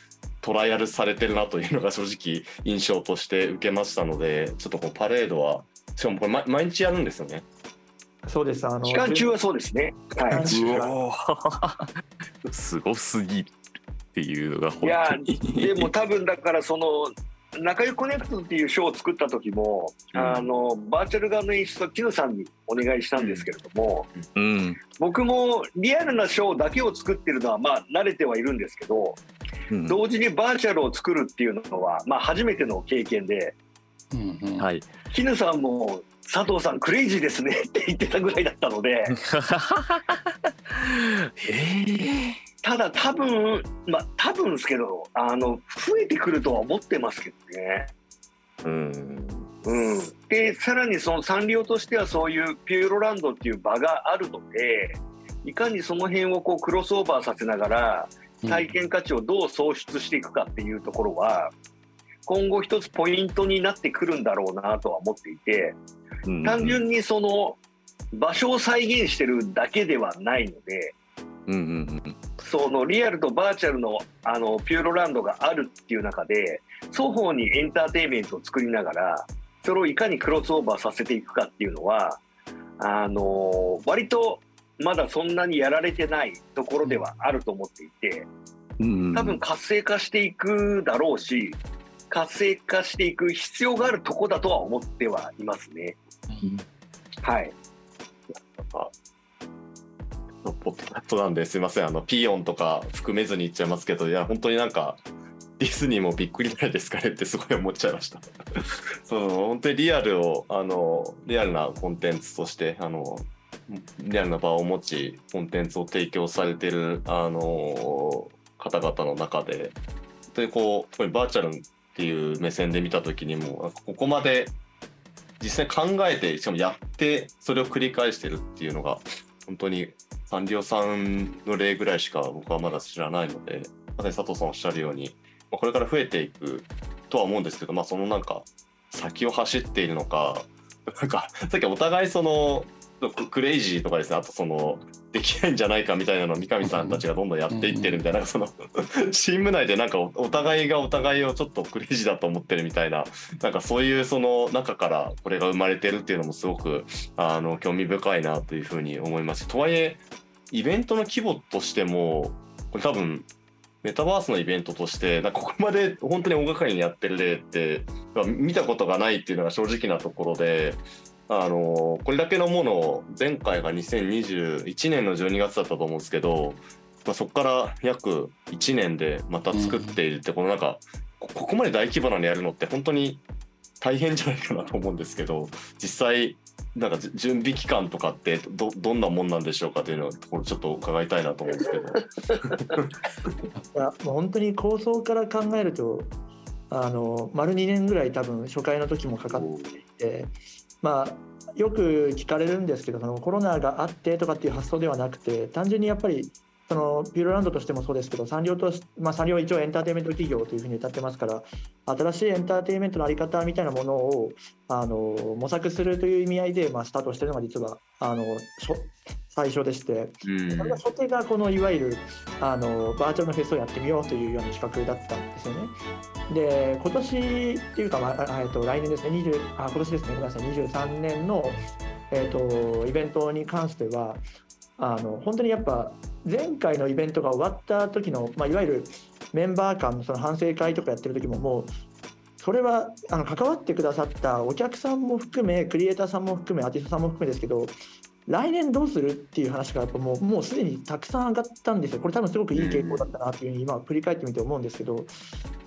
トライアルされてるなというのが正直印象として受けましたので、ちょっとこうパレードは、しかもこれ毎毎日やるんですよね。そうです。あの期間中はそうですね。はい。すごすぎるっていうのが本いや当にでも多分だからその中井コネクトっていうショーを作った時も、うん。あのバーチャル側の演出はキヌさんにお願いしたんですけれども、うん。僕もリアルなショーだけを作ってるのはまあ慣れてはいるんですけど、うん。同時にバーチャルを作るっていうのはまあ初めての経験でうんうん。はい。キヌさんも佐藤さんクレイジーですねって言ってたぐらいだったので。へ えただ多分まあ多分ですけどあの増えてくるとは思ってますけどね。うん。うん、でさらにそのサンリオとしてはそういうピューロランドっていう場があるのでいかにその辺をこうクロスオーバーさせながら体験価値をどう創出していくかっていうところは今後一つポイントになってくるんだろうなとは思っていて単純にその場所を再現してるだけではないのでうんうんそのリアルとバーチャルのあのピューロランドがあるっていう中で双方にエンターテインメントを作りながらそれをいかにクロスオーバーさせていくかっていうのはあの割とまだそんなにやられてないところではあると思っていてうん。多分活性化していくだろうし活性化していく必要があるとこだとは思ってはいますね。はい、のポッドキャストなんですいません。あのピーヨンとか含めずに言っちゃいますけどいや本当になんかディズニーもびっくりじゃないですかねってすごい思っちゃいました。そう本当にリアルをあのリアルなコンテンツとしてあのリアルな場を持ちコンテンツを提供されてるあの方々の中で本当にこう特にバーチャルっていう目線で見た時にもここまで実際考えてしかもやってそれを繰り返してるっていうのが本当にサンリオさんの例ぐらいしか僕はまだ知らないのでまさに佐藤さんおっしゃるように、まあ、これから増えていくとは思うんですけど、まあ、そのなんか先を走っているのかなんかさっきお互いそのククレイジーとかですねあとそのできないんじゃないかみたいなのを三上さんたちがどんどんやっていってるみたいなその チーム内でなんかお互いがお互いをちょっとクレイジーだと思ってるみたいななんかそういうその中からこれが生まれてるっていうのもすごくあの興味深いなというふうに思いますとはいえイベントの規模としてもこれ多分メタバースのイベントとしてなんかここまで本当に大掛かりにやってる例って見たことがないっていうのが正直なところで。あのこれだけのものを前回が2021年の12月だったと思うんですけど、まあ、そこから約1年でまた作っているって、このなんかこここまで大規模なのやるのって本当に大変じゃないかなと思うんですけど実際なんかじ準備期間とかってどどんなもんなんでしょうかというのをところちょっと伺いたいなと思うんですけど。いや本当に構想から考えるとあの丸2年ぐらい多分初回の時もかかっていてまあよく聞かれるんですけどそのコロナがあってとかっていう発想ではなくて単純にやっぱりそのピューロランドとしてもそうですけど産業とし、まあ、産業は一応エンターテインメント企業というふうに歌ってますから新しいエンターテインメントのあり方みたいなものをあの模索するという意味合いで、まあ、スタートしてるのが実はあの初最初でしてうんそれが初手がこのいわゆるあのバーチャルのフェスをやってみようというような企画だったんですよね。で今年っていうか、まあ、あえっと来年ですね20あ今年ですねごめんなさい23年の、えっとイベントに関してはあの本当にやっぱ前回のイベントが終わった時の、まあ、いわゆるメンバー間のその反省会とかやってる時ももうそれはあの関わってくださったお客さんも含めクリエイターさんも含めアーティストさんも含めですけど来年どうするっていう話がやっぱもうもうすでにたくさん上がったんですよ。これ多分すごくいい傾向だったなっていうふうに今振り返ってみて思うんですけど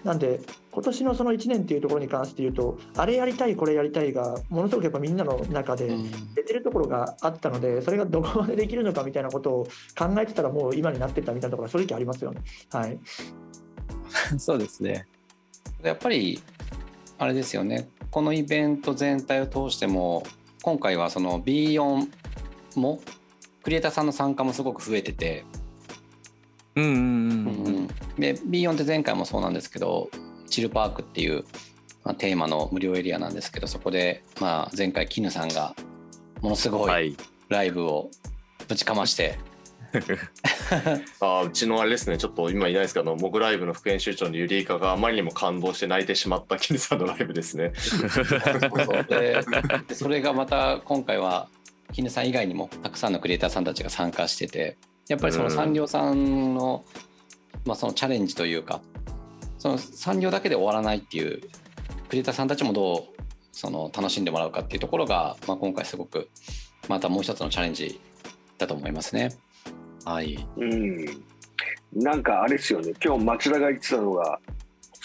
なんで今年のその1年っていうところに関して言うとあれやりたいこれやりたいがものすごくやっぱみんなの中で出てるところがあったのでそれがどこまでできるのかみたいなことを考えてたらもう今になってったみたいなところは正直ありますよね。はい、そうですね。やっぱりあれですよね。このイベント全体を通しても今回はその B4 もクリエイターさんの参加もすごく増えてて、うんうんううん。んで B4 って前回もそうなんですけどチルパークっていうまあ、テーマの無料エリアなんですけどそこで、まあ、前回絹さんがものすごいライブをぶちかまして、あうちのあれですね。ちょっと今いないですけどモグライブの副編集長のゆりいかがあまりにも感動して泣いてしまった絹さんのライブですね。でそれがまた今回は絹さん以外にもたくさんのクリエイターさんたちが参加しててやっぱりその産業さんの,、まあそのチャレンジというかその産業だけで終わらないっていうクリエイターさんたちもどうその楽しんでもらうかっていうところが、まあ、今回すごくまたもう一つのチャレンジだと思いますね。はい、うん。なんかあれですよね。今日町田が言ってたのが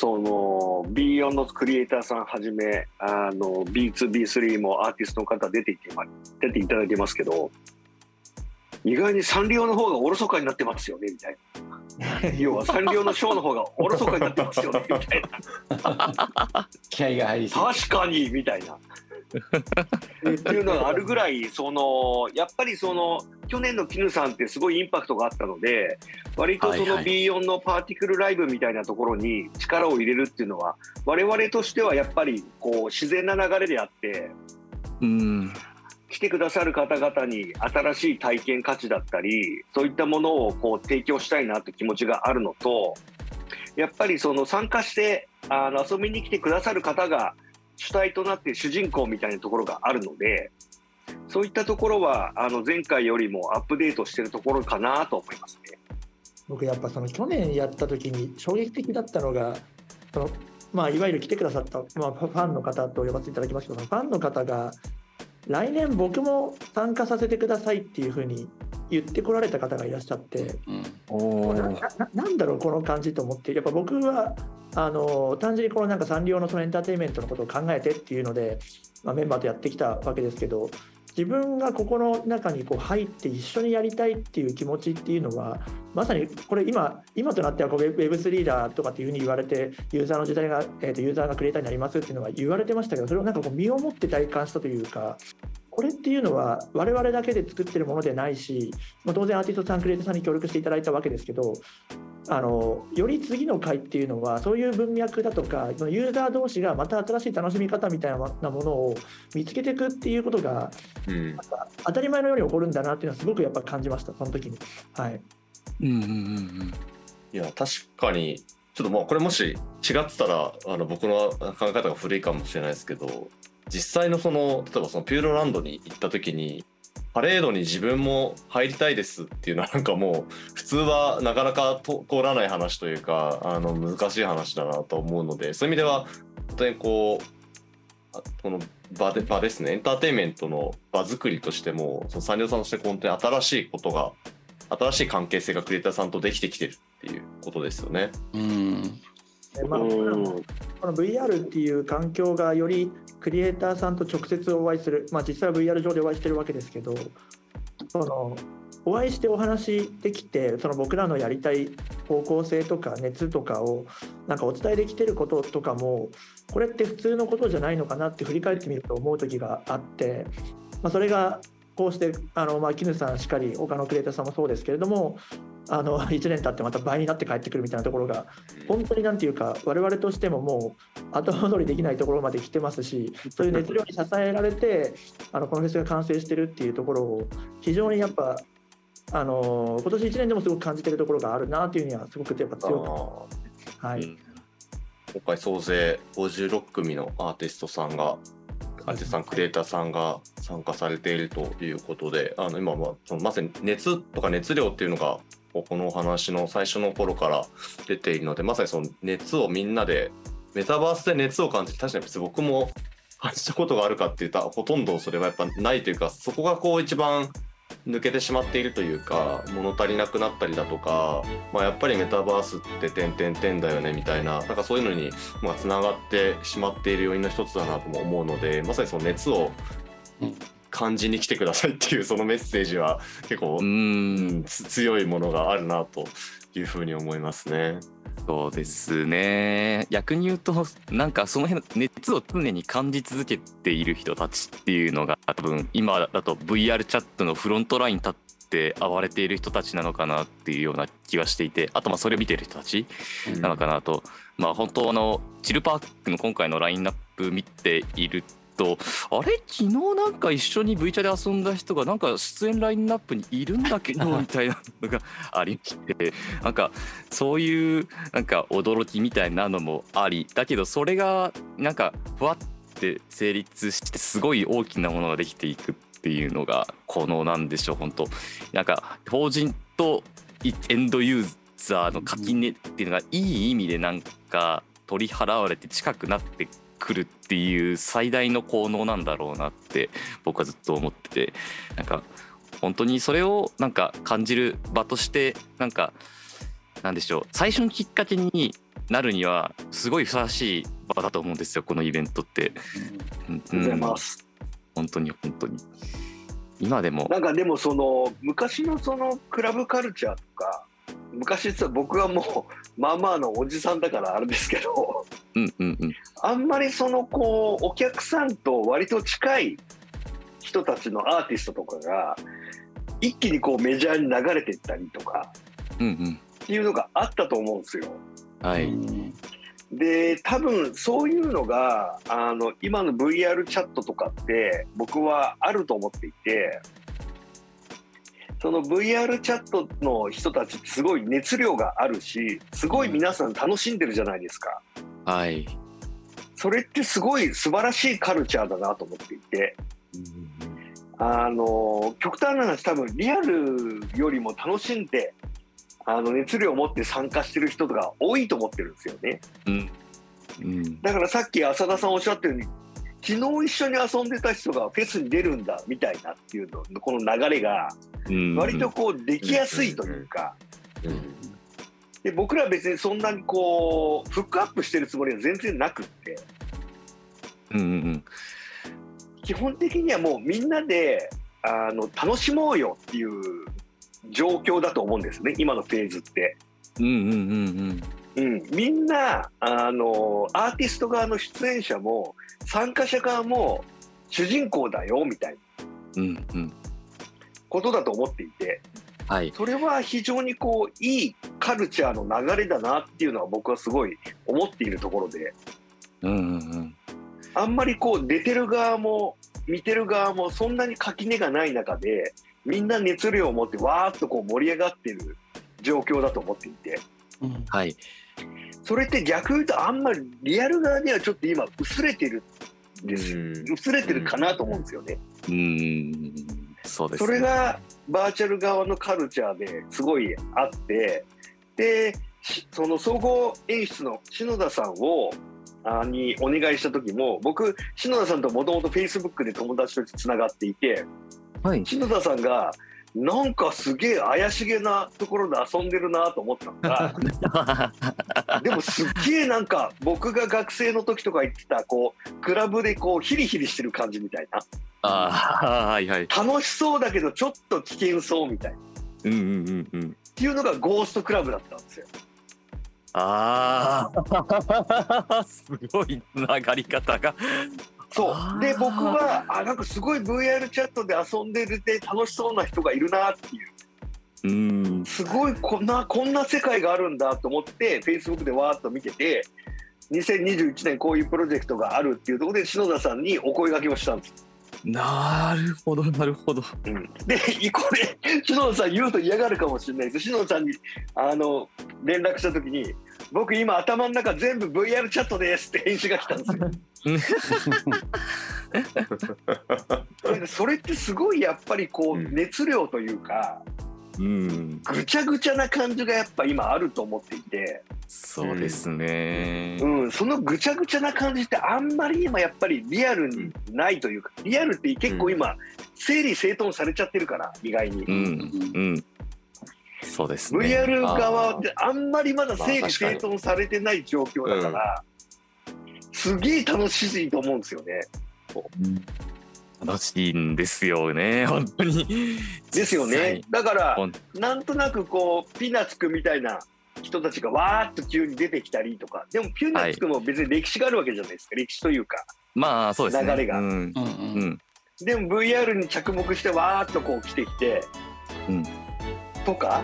その B4 のクリエイターさんはじめあの B2B3 もアーティストの方出ていて出ていただいてますけど意外にサンリオの方がおろそかになってますよねみたいな。要はサンリオのショーの方がおろそかになってますよねみたいな。気合が入り確かにみたいな っていうのがあるぐらいそのやっぱりその去年の絹さんってすごいインパクトがあったので割とその B4 のパーティクルライブみたいなところに力を入れるっていうのは我々としてはやっぱりこう自然な流れであってうん。来てくださる方々に新しい体験価値だったりそういったものをこう提供したいなって気持ちがあるのとやっぱりその参加してあの遊びに来てくださる方が主体となって主人公みたいなところがあるのでそういったところはあの前回よりもアップデートしてるところかなと思いますね。僕やっぱその去年やった時に衝撃的だったのがそのまあ、いわゆる来てくださった、まあ、ファンの方と呼ばせていただきますけどファンの方が来年僕も参加させてくださいっていうふうに言ってこられた方がいらっしゃって、うん、ななんだろうこの感じと思ってやっぱ僕はあの単純にこのなんかサンリオのそのエンターテインメントのことを考えてっていうので、まあ、メンバーとやってきたわけですけど自分がここの中にこう入って一緒にやりたいっていう気持ちっていうのはまさにこれ今今となってはこう Web3 リーダーとかっていうふうに言われてユーザーの時代が、えー、とユーザーがクリエイターになりますっていうのは言われてましたけどそれをなんかこう身をもって体感したというかこれっていうのは我々だけで作ってるものでないし、まあ、当然アーティストさんクリエイターさんに協力していただいたわけですけどあのより次の回っていうのはそういう文脈だとかユーザー同士がまた新しい楽しみ方みたいなものを見つけていくっていうことが、うん、当たり前のように起こるんだなっていうのはすごくやっぱ感じましたその時に。はい。うんうんうんうん。いや確かにちょっともうこれもし違ってたらあの僕の考え方が古いかもしれないですけど実際のその例えばそのピューロランドに行った時にパレードに自分も入りたいですっていうのはなんかもう普通はなかなか通らない話というかあの難しい話だなと思うのでそういう意味では本当にこうこの場で場ですねエンターテインメントの場作りとしてもその産業さんとして本当に新しいことが新しい関係性がクリエイターさんとできてきてるっていうことですよね。うんまあ、この VR っていう環境がよりクリエイターさんと直接お会いする、まあ、実際は VR 上でお会いしてるわけですけどそのお会いしてお話できてその僕らのやりたい方向性とか熱とかをなんかお伝えできてることとかもこれって普通のことじゃないのかなって振り返ってみると思う時があって、まあ、それがこうしてあの、まあ、絹さんしかり他のクリエイターさんもそうですけれどもあの 1年経ってまた倍になって帰ってくるみたいなところが本当になんていうか我々としてももう後戻りできないところまで来てますしそういう熱量に支えられてあのこのフェスが完成してるっていうところを非常にやっぱあの今年1年でもすごく感じてるところがあるなというにはすごくやっぱ強く、はい、今回総勢56組のアーティストさんがアーティストさんクリエイターさんが参加されているということであの今はそのまさに熱とか熱量っていうのがこのお話の最初の頃から出ているのでまさにその熱をみんなでメタバースで熱を感じて確かに別に僕も感じたことがあるかって言ったらほとんどそれはやっぱないというかそこがこう一番抜けてしまっているというか物足りなくなったりだとか、まあ、やっぱりメタバースって点々点だよねみたいななんかそういうのにまあつながってしまっている要因の一つだなとも思うのでまさにその熱を感じに来てくださいっていうそのメッセージは結構うん強いものがあるなというふうに思いますね。そうですね。逆に言うとなんかその辺の熱を常に感じ続けている人たちっていうのが多分今だと VR チャットのフロントライン立っって暴れている人たちなのかなっていうような気がしていてあとまあそれを見ている人たちなのかなと、まあ本当あのチルパークの今回のラインナップ見ているとあれ？昨日なんか一緒に V チャで遊んだ人がなんか出演ラインナップにいるんだけどみたいなのがありましてなんかそういうなんか驚きみたいなのもありだけどそれがなんかふわって成立してすごい大きなものができていくっていうのがこのなんでしょう本当。なんか法人とエンドユーザーの垣根っていうのがいい意味でなんか取り払われて近くなってくるっていう最大の効能なんだろうなって僕はずっと思っててなんか本当にそれをなんか感じる場としてなんかなんでしょう最初のきっかけになるにはすごいふさわしい場だと思うんですよこのイベントって。うんうございます。本当に本当に今でもなんかでもその昔のそのクラブカルチャーとか昔って僕はもうまあまあのおじさんだからあれですけどうんうんうん。あんまりそのこうお客さんと割と近い人たちのアーティストとかが一気にこうメジャーに流れていったりとかうんうん。っていうのがあったと思うんですよ。はい。で多分そういうのがあの今の VR チャットとかって僕はあると思っていてその VR チャットの人たちすごい熱量があるしすごい皆さん楽しんでるじゃないですか。はい。それってすごい素晴らしいカルチャーだなと思っていて。あの極端な話多分リアルよりも楽しんであの熱量を持って参加してる人とか多いと思ってるんですよね。うん。うん。だからさっき浅田さんおっしゃったように昨日一緒に遊んでた人がフェスに出るんだみたいなっていうのこの流れがうん割とこうできやすいというか。うん。で僕らは別にそんなにこうフックアップしてるつもりは全然なくって。うんうん。基本的にはもうみんなであの楽しもうよっていう状況だと思うんですね今のフェーズって。うんうんうんうん。うん、みんなあのアーティスト側の出演者も参加者側も主人公だよみたいな。うんうんことだと思っていてはい。それは非常にこういいカルチャーの流れだなっていうのは僕はすごい思っているところでうんうんうん。あんまりこう出てる側も見てる側もそんなに垣根がない中でみんな熱量を持ってわーっとこう盛り上がってる状況だと思っていて。はい。それって逆言うとあんまりリアル側にはちょっと今薄れてるんですうん。薄れてるかなと思うんですよね。うんそうですね。それがバーチャル側のカルチャーですごいあってでしその総合演出の篠田さんをあにお願いした時も僕篠田さんともともとフェイスブックで友達とつながっていてはい。篠田さんがなんかすげえ怪しげなところで遊んでるなと思ったのが でもすっげえなんか僕が学生の時とか行ってたこうクラブでこうヒリヒリしてる感じみたいな。ああはいはい。楽しそうだけどちょっと危険そうみたいな。うんうんうんうん。っていうのがゴーストクラブだったんですよ。ああ すごい流り方がそう。で僕はあなんかすごい VR チャットで遊んでるで楽しそうな人がいるなっていう。うん。すごいこんなこんな世界があるんだと思って Facebook でわーっと見てて2021年こういうプロジェクトがあるっていうところで篠田さんにお声掛けをしたんです。なるほどなるほど。うん、で これ篠田さん言うと嫌がるかもしれないです。篠田さんにあの連絡した時に「僕今頭の中全部 VR チャットです」って返信が来たんですよ。それってすごいやっぱりこううん。熱量というかうん。ぐちゃぐちゃな感じがやっぱ今あると思っていて、そうですね。うん、そのぐちゃぐちゃな感じってあんまり今やっぱりリアルにないというかリアルって結構今整理整頓されちゃってるから意外に。う。んうん。そうですね。VR 側ってあんまりまだ整理整頓されてない状況だから、すげえ楽しいと思うんですよね。楽しいんですよね本当に。ですよね。だからなんとなくこうピーナッツくんみたいな人たちがわーっと急に出てきたりとか。でもピーナッツくんも別に歴史があるわけじゃないですか、歴史というか。まあそうですね。流れが。うん。うんうん。うん。でも VR に着目してわーっとこう来てきて。うん。とか、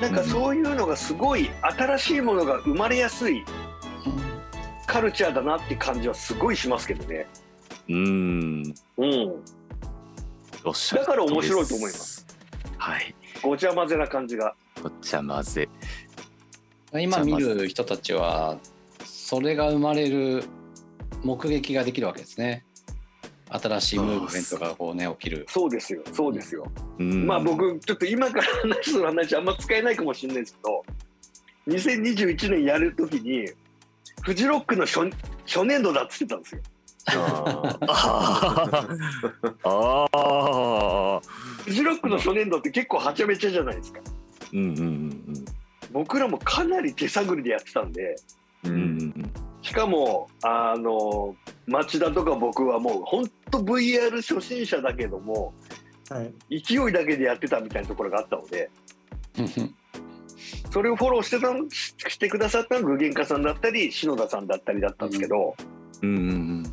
なんかそういうのがすごい新しいものが生まれやすい。カルチャーだなって感じはすごいしますけどね。うん。うん。おっしゃるだから面白いと思います。はい。ごちゃ混ぜな感じが。ごっちゃ混ぜ今見る人たちはそれが生まれる目撃ができるわけですね。新しいムーブメントがこうね起きる。そうですよ。そうですよ。うん。まあ僕ちょっと今から話す話あんま使えないかもしれないですけど2021年やるときにフジロックの初初年度だっつってたんですよ。ああー。あー。フジロックの初年度って結構はちゃめちゃじゃないですか。うんうんうん僕らもかなり手探りでやってたんで。ーううん。うんんしかもあの町田とか僕はもう本当 VR 初心者だけどもはい、勢いだけでやってたみたいなところがあったので。うん。それをフォローしてたのししてくださったのが具現化さんだったり篠田さんだったりだったんですけど、うんうん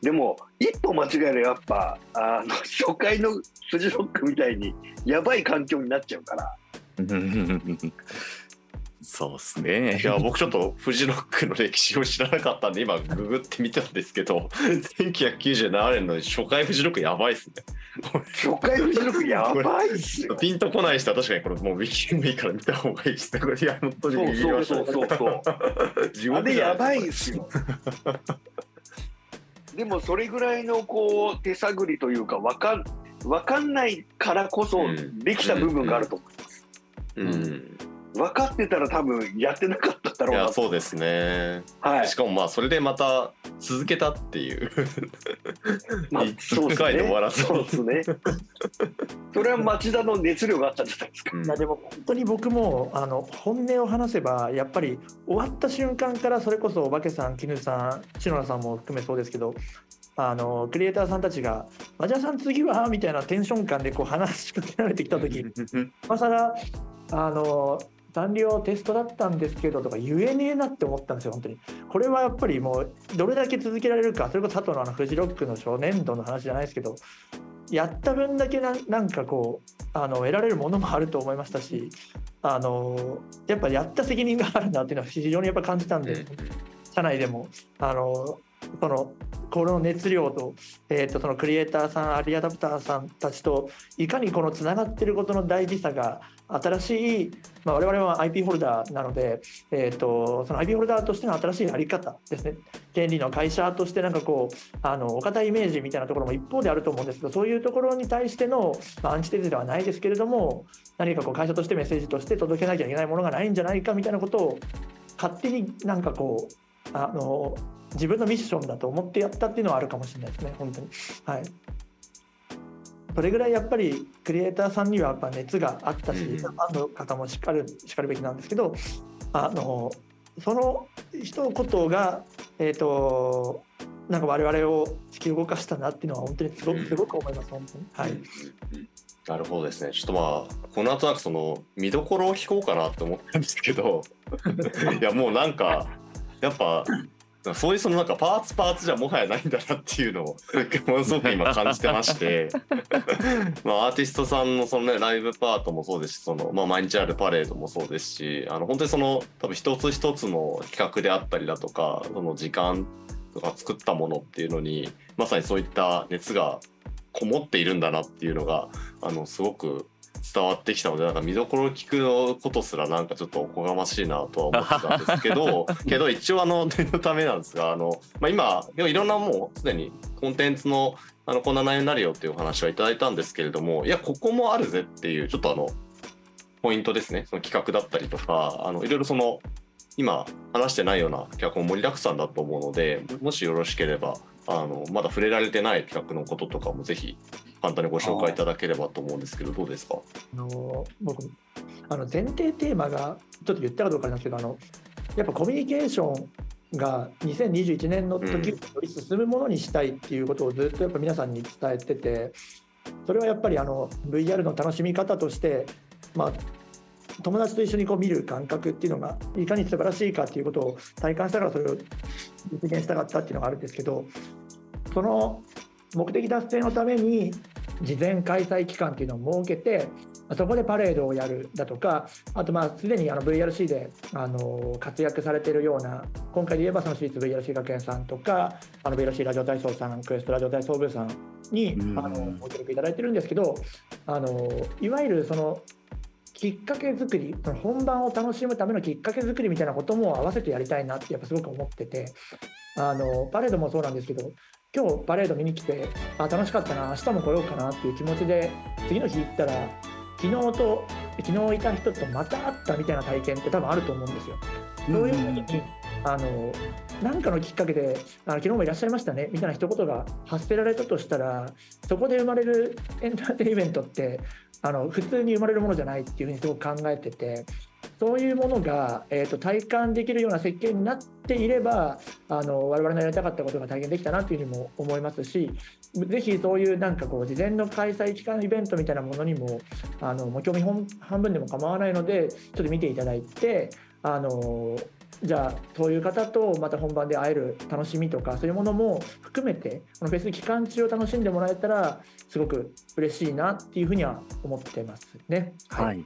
でも一歩間違えるやっぱあの初回のフジロックみたいにやばい環境になっちゃうから。うんうんうんそうっすね。いや僕ちょっとフジロックの歴史を知らなかったんで今ググってみたんですけど1997年の初回フジロックやばいっすね。初回フジロックやばいっすよ。ピンとこない人は確かにこれもうウィキでもいいから見た方がいいですね。これいや本当に。そうそうそうそう地あ獄じゃなれやばいんですすよ。でもそれぐらいのこう手探りというかわかんわかんないからこそうん。できた部分があると思います。かうん分かってたら多分やってなかっただいやろうな。そうですねはいし。かもまあそれでまた続けたっていう まあ一そうです回で終わらずにそうですね。それは町田の熱量があったんじゃないですか。うんいやでも本当に僕もあの本音を話せばやっぱり終わった瞬間からそれこそおばけさん絹さん篠田さんも含めそうですけどあのクリエイターさんたちが「和田さん次は?」みたいなテンション感でこう話しかけられてきた時今更あの残量テストだったんですけどとか言えねえなって思ったんですよ本当に。これはやっぱりもうどれだけ続けられるかそれこそ佐藤のあのフジロックの初年度の話じゃないですけどやった分だけななんかこうあの得られるものもあると思いましたしあのやっぱやった責任があるなっていうのは非常にやっぱ感じたんで、社内でも。あのそのこの熱量と,、えー、とそのクリエイターさんアリアダプターさんたちといかにこのつながってることの大事さが新しい、まあ、我々は IP ホルダーなので、えー、とその IP ホルダーとしての新しいやり方ですね。権利の会社としてなんかこうあのお堅いイメージみたいなところも一方であると思うんですけどそういうところに対しての、まあ、アンチテーゼではないですけれども何かこう会社としてメッセージとして届けなきゃいけないものがないんじゃないかみたいなことを勝手になんかこうあの自分のミッションだと思ってやったっていうのはあるかもしれないですね本当に。はい。それぐらいやっぱりクリエイターさんにはやっぱ熱があったし、うんファンの方もしっかりしかるべきなんですけどあのその一言がえっ、となんか我々を突き動かしたなっていうのは本当にすごくすごく思います本当に。はい、なるほどですね。ちょっとまあ、この後なんかその見どころを聞こうかなって思ったんですけど、いやもうなんか、やっぱ、そういうそのなんかパーツパーツじゃもはやないんだなっていうのを ものすごく今感じてまして。まあアーティストさんのそのねライブパートもそうですしその、まあ、毎日あるパレードもそうですしあの本当にその多分一つ一つの企画であったりだとかその時間とか作ったものっていうのにまさにそういった熱がこもっているんだなっていうのがあのすごく伝わってきたのでなんか見どころを聞くことすらなんかちょっとおこがましいなとは思ってたんですけど けど一応あの念のためなんですがあの、まあ、今いろんなもうすでにコンテンツのあのこんな内容になるよっていうお話はいただいたんですけれどもいやここもあるぜっていうちょっとあのポイントですね。その企画だったりとかあのいろいろその今話してないような企画も盛りだくさんだと思うのでもしよろしければあのまだ触れられてない企画のこととかもぜひ簡単にご紹介いただければと思うんですけどどうですか？あの僕あの前提テーマがちょっと言ったかどうかなんですけどあのやっぱコミュニケーションが2021年の時より進むものにしたいっていうことをずっとやっぱ皆さんに伝えててそれはやっぱりあの VR の楽しみ方としてまあ友達と一緒にこう見る感覚っていうのがいかに素晴らしいかっていうことを体感したからそれを実現したかったっていうのがあるんですけどその目的達成のために事前開催期間っていうのを設けてそこでパレードをやるだとかあとまあすでにあの VRC であの活躍されているような今回で言えばその私立 VRC 学園さんとかあの VRC ラジオ体操さんクエストラジオ体操部さんにあのご協力いただいてるんですけどあのいわゆるそのきっかけ作りその本番を楽しむためのきっかけ作りみたいなことも合わせてやりたいなってやっぱすごく思っててあのパレードもそうなんですけど今日パレード見に来てあ楽しかったな明日も来ようかなっていう気持ちで次の日行ったら昨日と昨日いた人とまた会ったみたいな体験って多分あると思うんですよ。そういうふうにあの何かのきっかけであの昨日もいらっしゃいましたねみたいな一言が発せられたとしたらそこで生まれる エンターテインメントってあの普通に生まれるものじゃないっていうふうにすごく考えててそういうものが、えーと、体感できるような設計になっていればあの我々のやりたかったことが体現できたなというふうにも思いますしぜひそういうなんかこう事前の開催期間イベントみたいなものにもあのもう興味半分でも構わないのでちょっと見ていただいてあのじゃあそういう方とまた本番で会える楽しみとかそういうものも含めてこのフェス期間中を楽しんでもらえたらすごく嬉しいなっていうふうには思ってますね。はい、はい。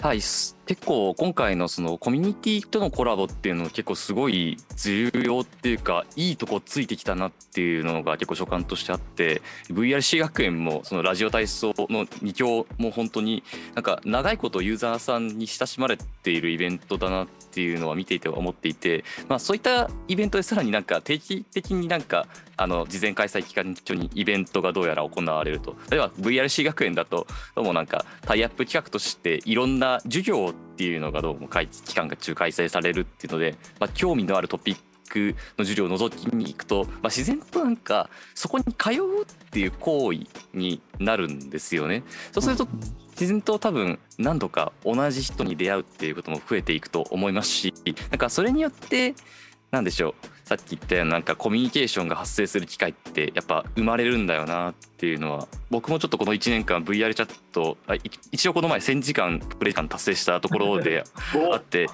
はい、結構今回のそのコミュニティとのコラボっていうの結構すごい重要っていうかいいとこついてきたなっていうのが結構所感としてあって VRC 学園もそのラジオ体操の2強も本当になんか長いことユーザーさんに親しまれているイベントだなっていうのは見ていて思っていて、まあ、そういったイベントでさらになんか定期的になんかあの事前開催期間中にイベントがどうやら行われると。例えば VRC 学園だとどうもなんかタイアップ企画としていろんな授業をっていうのがどうも期間が中開催されるっていうので、まあ、興味のあるトピックの授業を覗きに行くと、まあ、自然となんかそこに通うっていう行為になるんですよね。そうすると自然と多分何度か同じ人に出会うっていうことも増えていくと思いますしなんかそれによって何でしょうさっき言ったようななんかコミュニケーションが発生する機会ってやっぱ生まれるんだよなっていうのは僕もちょっとこの1年間 VR チャット一応この前1000時間プレイ感達成したところであって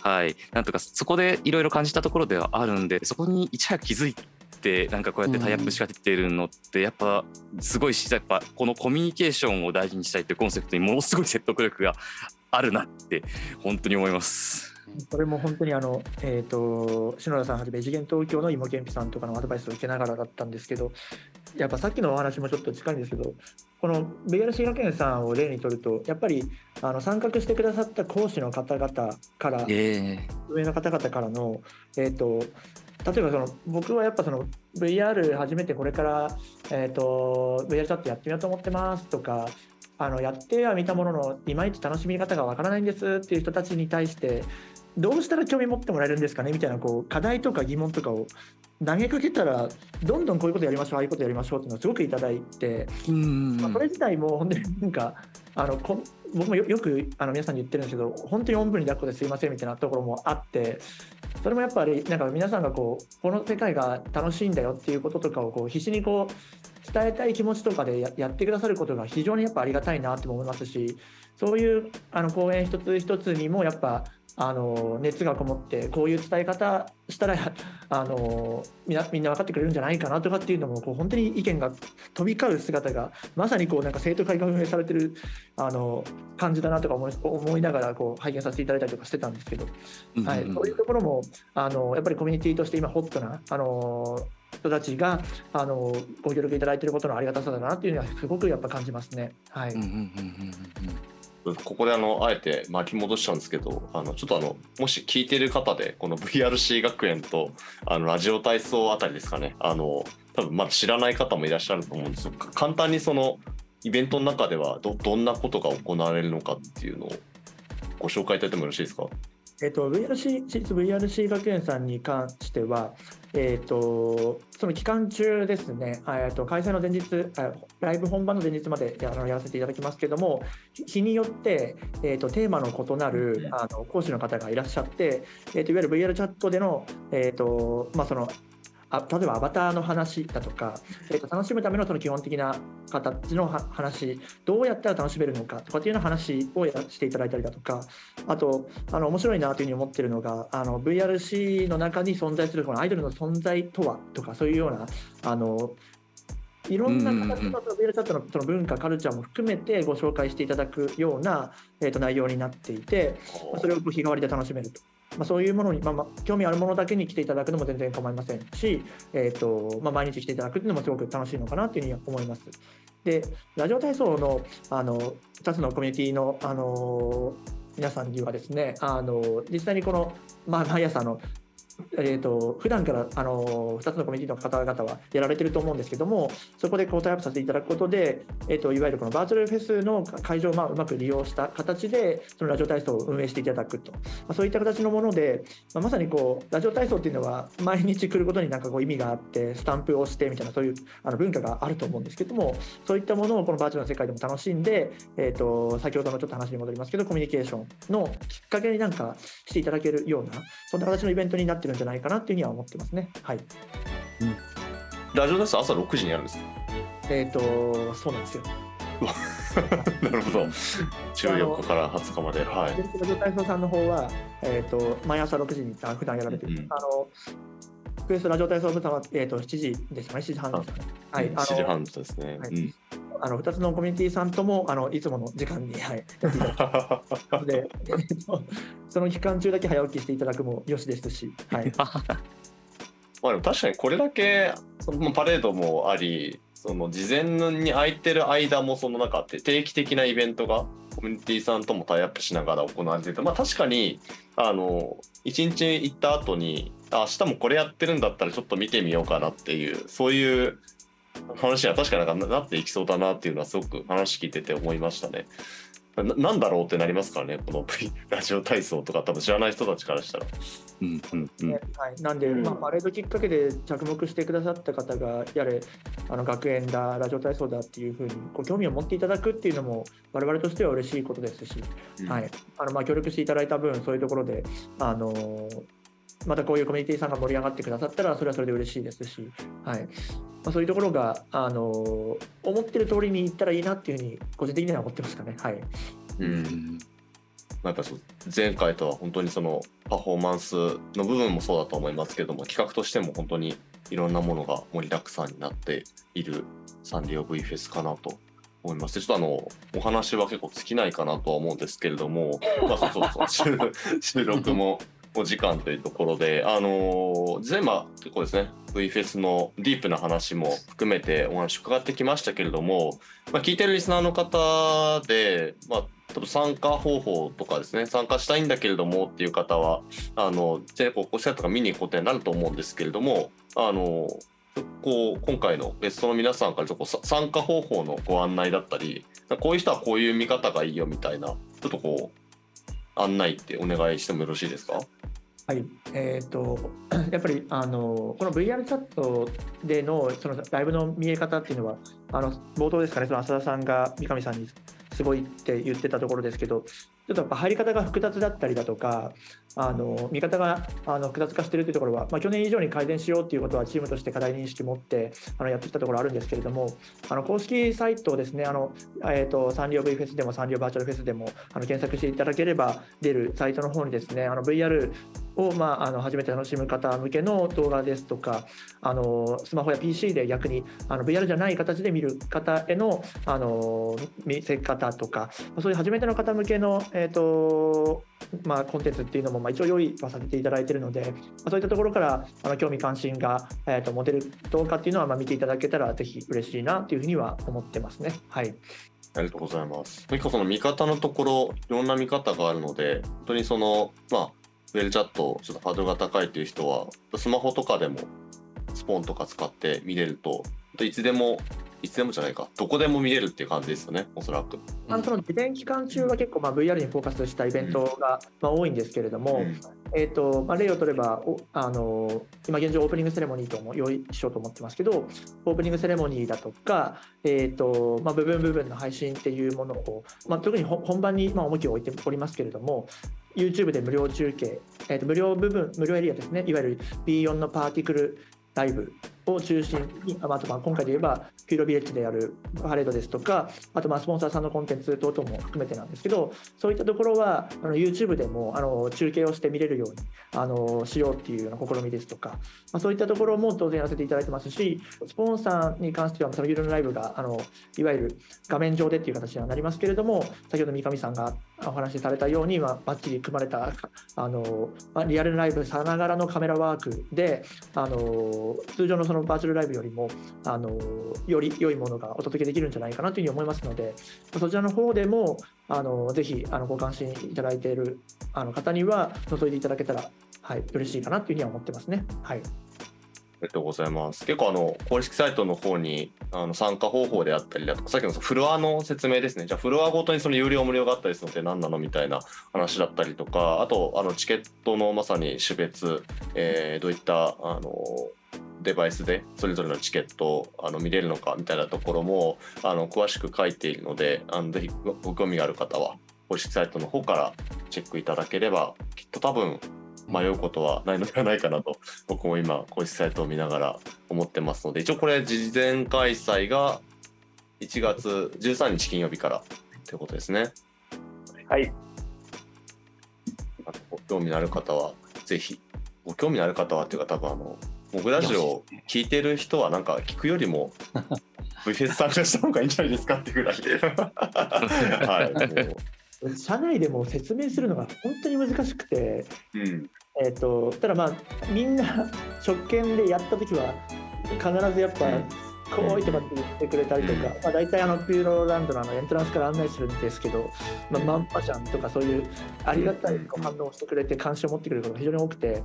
はいなんとかそこでいろいろ感じたところではあるんでそこにいち早く気づいて。なんかこうやってタイアップ仕掛けてるのってやっぱすごいしやっぱこのコミュニケーションを大事にしたいっていうコンセプトにものすごい説得力があるなって本当に思います。これも本当にあの、えーと、篠田さんはじめ、次元東京の芋けんぴさんとかのアドバイスを受けながらだったんですけど、やっぱさっきのお話もちょっと近いんですけど、この VRC 学園さんを例にとると、やっぱりあの参画してくださった講師の方々から、えー、上の方々からの、えーと、例えばその僕はやっぱその VR 初めてこれから、えーと、VR チャットやってみようと思ってますとかあのやっては見たもののいまいち楽しみ方がわからないんですっていう人たちに対してどうしたら興味持ってもらえるんですかね？みたいなこう課題とか疑問とかを投げかけたらどんどんこういうことやりましょうああいうことやりましょうっていうのをすごくいただいて、まあ、これ自体も本当になんかあのこ僕もよくあの皆さんに言ってるんですけど本当におんぶに抱っこですいませんみたいなところもあってそれもやっぱりなんか皆さんがこうこの世界が楽しいんだよっていうこととかをこう必死にこう伝えたい気持ちとかでやってくださることが非常にやっぱありがたいなって思いますしそういうあの講演一つ一つにもやっぱあの熱がこもってこういう伝え方したら あのみんなみんな分かってくれるんじゃないかなとかっていうのもこう本当に意見が飛び交う姿がまさにこうなんか生徒会が運営されてるあの感じだなとか思い思いながらこう拝見させていただいたりとかしてたんですけど、はい、そういうところもあのやっぱりコミュニティとして今ホットなあの人たちがあのご協力いただいていることのありがたさだなっていうのはすごくやっぱ感じますね。はい。ここであのあえて巻き戻しちゃうんですけどあのちょっとあのもし聞いてる方でこの VRC 学園とあのラジオ体操あたりですかね。あの多分まだ知らない方もいらっしゃると思うんですよ。簡単にそのイベントの中ではどどんなことが行われるのかっていうのをご紹介いただいてもよろしいですか？えっと、VRC、私立 VRC 学園さんに関しては、えっと、その期間中ですね、えっと、開催の前日、ライブ本番の前日まであのやらせていただきますけれども、日によって、えっと、テーマの異なるあの講師の方がいらっしゃって、えっと、いわゆる VR チャットでの、えっとまあ、そのあ例えばアバターの話だとか、えー、と楽しむためのその基本的な形の話どうやったら楽しめるのかとかっていうような話をやしていただいたりだとかあとあの面白いなというふうに思ってるのがあの VRC の中に存在するこのアイドルの存在とはとかそういうようなあのいろんな形の VR チャットのその文化カルチャーも含めてご紹介していただくような、えー、と内容になっていてそれを日替わりで楽しめると。まあ、そういうものに、まあ、まあ興味あるものだけに来ていただくのも全然構いませんし、えーとまあ、毎日来ていただくっていうのもすごく楽しいのかなというふうに思います。でラジオ体操のあの2つのコミュニティのあの皆さんにはですねあの実際にこの、まあ、毎朝のえーと、普段からあの2つのコミュニティの方々はやられてると思うんですけどもそこでこうタイアップさせていただくことで、えーと、いわゆるこのバーチャルフェスの会場をまあうまく利用した形でそのラジオ体操を運営していただくと、まあ、そういった形のもので、まあ、まさにこうラジオ体操っていうのは毎日来ることになんかこう意味があってスタンプをしてみたいなそういうあの文化があると思うんですけどもそういったものをこのバーチャルの世界でも楽しんで、えーと、先ほどのちょっと話に戻りますけどコミュニケーションのきっかけになんかしていただけるようなそんな形のイベントになってるんじゃないかなっていうふうには思ってますね。はい。うん、ラジオです朝6時にやるんですえっ、ー、と、そうなんですよ。なるほど。14日から20日まで。はい。ラジオ体操さんの方は、えっ、ー、と、毎朝6時に普段やられてる。うん、あのクエストラジオ体操部さんは、えーと、と7時ですかね、7時半ですかね。はい、7時半ですね。はい、うん。あの2つのコミュニティさんともあのいつもの時間に、はい、で、その期間中だけ早起きしていただくもよしですし、はい、まあでも確かにこれだけそのパレードもありその事前に空いてる間もその中って定期的なイベントがコミュニティさんともタイアップしながら行われててまあ確かにあの1日行った後にあ明日もこれやってるんだったらちょっと見てみようかなっていうそういう話は確かなんかなっていきそうだなっていうのはすごく話聞いてて思いましたね。ななんだろうってなりますからね。この V ラジオ体操とか多分知らない人たちからしたら。うんうんうん。はい、なんで、まあ、パレードきっかけで着目してくださった方がやれあの学園だラジオ体操だっていうふうにご興味を持っていただくっていうのも我々としては嬉しいことですし、うん、はい、あのまあ協力していただいた分そういうところであのまたこういうコミュニティさんが盛り上がってくださったらそれはそれで嬉しいですし、はいまあ、そういうところがあの思ってる通りにいったらいいなっていうふうに個人的には思ってますかね。はい、うんやっぱ前回とは本当にそのパフォーマンスの部分もそうだと思いますけども企画としても本当にいろんなものが盛りだくさんになっているサンリオ V フェスかなと思います。ちょっとあのお話は結構尽きないかなとは思うんですけれども、まあ、そうそうそう収録もお時間というところで、あのー、前ま結構ですね V フェスのディープな話も含めてお話伺ってきましたけれども、まあ、聞いてるリスナーの方で、まあ、多分参加方法とかですね参加したいんだけれどもっていう方はあの全国高校生とか見に行くことになると思うんですけれどもあのこう今回のゲストの皆さんからちょっと参加方法のご案内だったりこういう人はこういう見方がいいよみたいなちょっとこう案内ってお願いしてもよろしいですか？はい、えーと、やっぱりあのこの VR チャットでのそのライブの見え方っていうのはあの冒頭ですかねその浅田さんが三上さんにすごいって言ってたところですけどちょっとやっぱ入り方が複雑だったりだとか、あの見方があの複雑化しているというところは、まあ、去年以上に改善しようということはチームとして課題認識を持ってあのやってきたところあるんですけれども、あの公式サイトですね、あのえーと、サンリオ V フェスでもサンリオバーチャルフェスでもあの検索していただければ出るサイトの方にですね、VR を、まあ、あの初めて楽しむ方向けの動画ですとか、あのスマホや PC で逆にあの VR じゃない形で見る方へのあの見せ方とか、そういう初めての方向けの、えーとまあ、コンテンツっていうのも、まあ、一応用意はさせていただいているので、まあ、そういったところからあの興味関心が、えーと、持てるどうかっていうのは、まあ、見ていただけたらぜひ嬉しいなというふうには思ってますね。はいありがとうございます。何かその見方のところ、いろんな見方があるので、本当にその、まあ、ウェルチャット、ちょっとハードルが高いという人は、スマホとかでも、スポーンとか使って見れると、いつでもいつでもじゃないか、どこでも見れるっていう感じですよね、おそらく。あその事前期間中は結構まあ VR にフォーカスしたイベントがまあ多いんですけれども、うん、えーとまあ、例を取ればおあの、今現状オープニングセレモニーとも用意しようと思ってますけど、オープニングセレモニーだとか、えーとまあ、部分部分の配信っていうものを、まあ、特に本番にまあ重きを置いておりますけれども、YouTube で無料中継、えー、と無料部分、無料エリアですね、いわゆる B4 のパーティクルライブを中心に、あとまあ今回で言えば、ピューロビレッジでやるパレードですとか、あとまあスポンサーさんのコンテンツ等々も含めてなんですけど、そういったところはあの YouTube でもあの中継をして見れるようにあのしようっていうような試みですとか、まあ、そういったところも当然やらせていただいてますし、スポンサーに関しては、そのユーロのライブがあのいわゆる画面上でっていう形にはなりますけれども、先ほど三上さんがお話しされたように、まあ、バッチリ組まれたあの、ま、リアルライブさながらのカメラワークで、あの通常のそのバーチャルライブよりもあのより良いものがお届けできるんじゃないかなというふうに思いますので、そちらの方でもあのぜひあのご関心いただいているあの方には覗いていただけたら、はい、嬉しいかなというふうには思ってますね。はいりがとうございます。結構あの公式サイトの方にあの参加方法であったりだとか、さっきのフロアの説明ですね。じゃあフロアごとにその有料無料があったりするのって何なのみたいな話だったりとか、あとあのチケットのまさに種別、えー、どういったあのデバイスでそれぞれのチケットをあの見れるのかみたいなところもあの詳しく書いているので、あのぜひご興味がある方は公式サイトの方からチェックいただければ、きっと多分迷うことはないのではないかなと 僕も今公式サイトを見ながら思ってますので一応これ事前開催が1月13日金曜日からということですね。はい。ご興味のある方はぜひご興味のある方はっていうか多分あの僕ラジオ聞いてる人はなんか聞くよりも V フェス参加した方がいいんじゃないですかってぐらいで はい社内でも説明するのが本当に難しくて、うん。えー、とただまあみんな 初見でやった時は必ずやっぱうん「こうい」とかって言ってくれたりとか、まあ、大体あのピューロランドのあのエントランスから案内するんですけど、まあ、マンパちゃんとかそういうありがたい反応をしてくれて関心を持ってくれることが非常に多くて。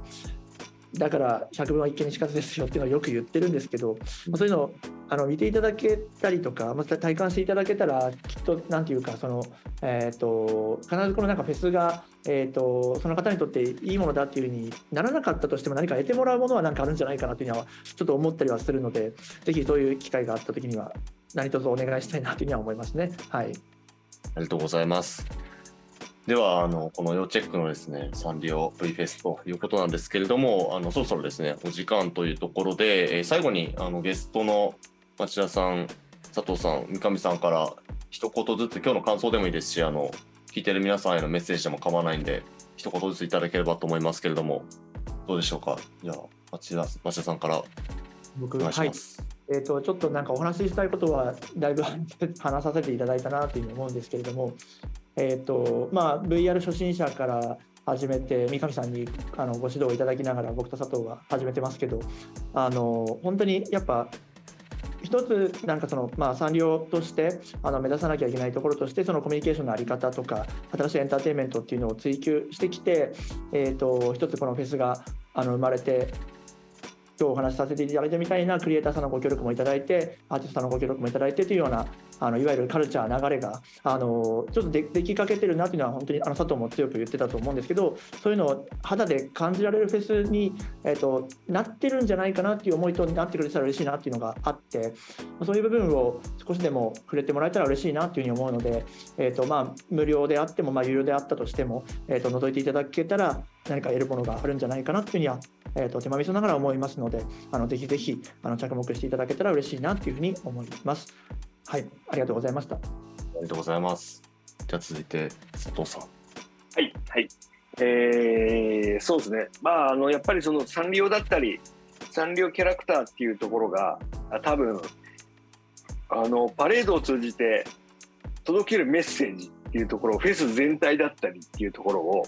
だから百聞は一見にしかずですよっていうのはよく言ってるんですけど、まあ、そういうのをあの見ていただけたりとか、また体感していただけたらきっとなんていうかその、えー、と必ずこのなんかフェスが、えー、とその方にとっていいものだっていうふうにならなかったとしても何か得てもらうものは何かあるんじゃないかなというのはちょっと思ったりはするのでぜひそういう機会があった時には何卒お願いしたいなというふうには思いますね。はい、ありがとうございます。では、あの、この要チェックのですね、サンリオ V フェスということなんですけれども、あの、そろそろですね、お時間というところで、えー最後に、あの、ゲストの町田さん、佐藤さん、三上さんから一言ずつ、今日の感想でもいいですし、あの、聞いてる皆さんへのメッセージでも構わないんで、一言ずついただければと思いますけれども、どうでしょうか？じゃあ、町田、町田さんからお僕願いしはいます。えー、とちょっとなんかお話ししたいことはだいぶ話させていただいたなというふうに思うんですけれども、えーとまあ、VR 初心者から始めて三上さんにあのご指導いただきながら僕と佐藤が始めてますけどあの本当にやっぱ一つなんかその、まあ、産業としてあの目指さなきゃいけないところとしてそのコミュニケーションの在り方とか新しいエンターテインメントっていうのを追求してきて、えー、と一つこのフェスがあの生まれて今日お話しさせていただいたみたいなクリエイターさんのご協力もいただいてアーティストさんのご協力もいただいてというようなあのいわゆるカルチャー流れがあのちょっとでできかけてるなというのは本当にあの佐藤も強く言ってたと思うんですけどそういうのを肌で感じられるフェスに、えー、となってるんじゃないかなっていう思いとなってくれたら嬉しいなっていうのがあってそういう部分を少しでも触れてもらえたら嬉しいなというふうに思うので、えーとまあ、無料であっても、まあ、有料であったとしても、えー、と覗いていただけたら何か得るものがあるんじゃないかなというふうには、えー、と手間みそながら思いますのであのぜひぜひあの着目していただけたら嬉しいなというふうに思います。はい、ありがとうございました。ありがとうございます。じゃあ続いて、佐藤さん。はい、はい。えー、そうですね。まあ、あの、やっぱりそのサンリオだったり、サンリオキャラクターっていうところが、あ多分、あの、パレードを通じて届けるメッセージっていうところ、フェス全体だったりっていうところを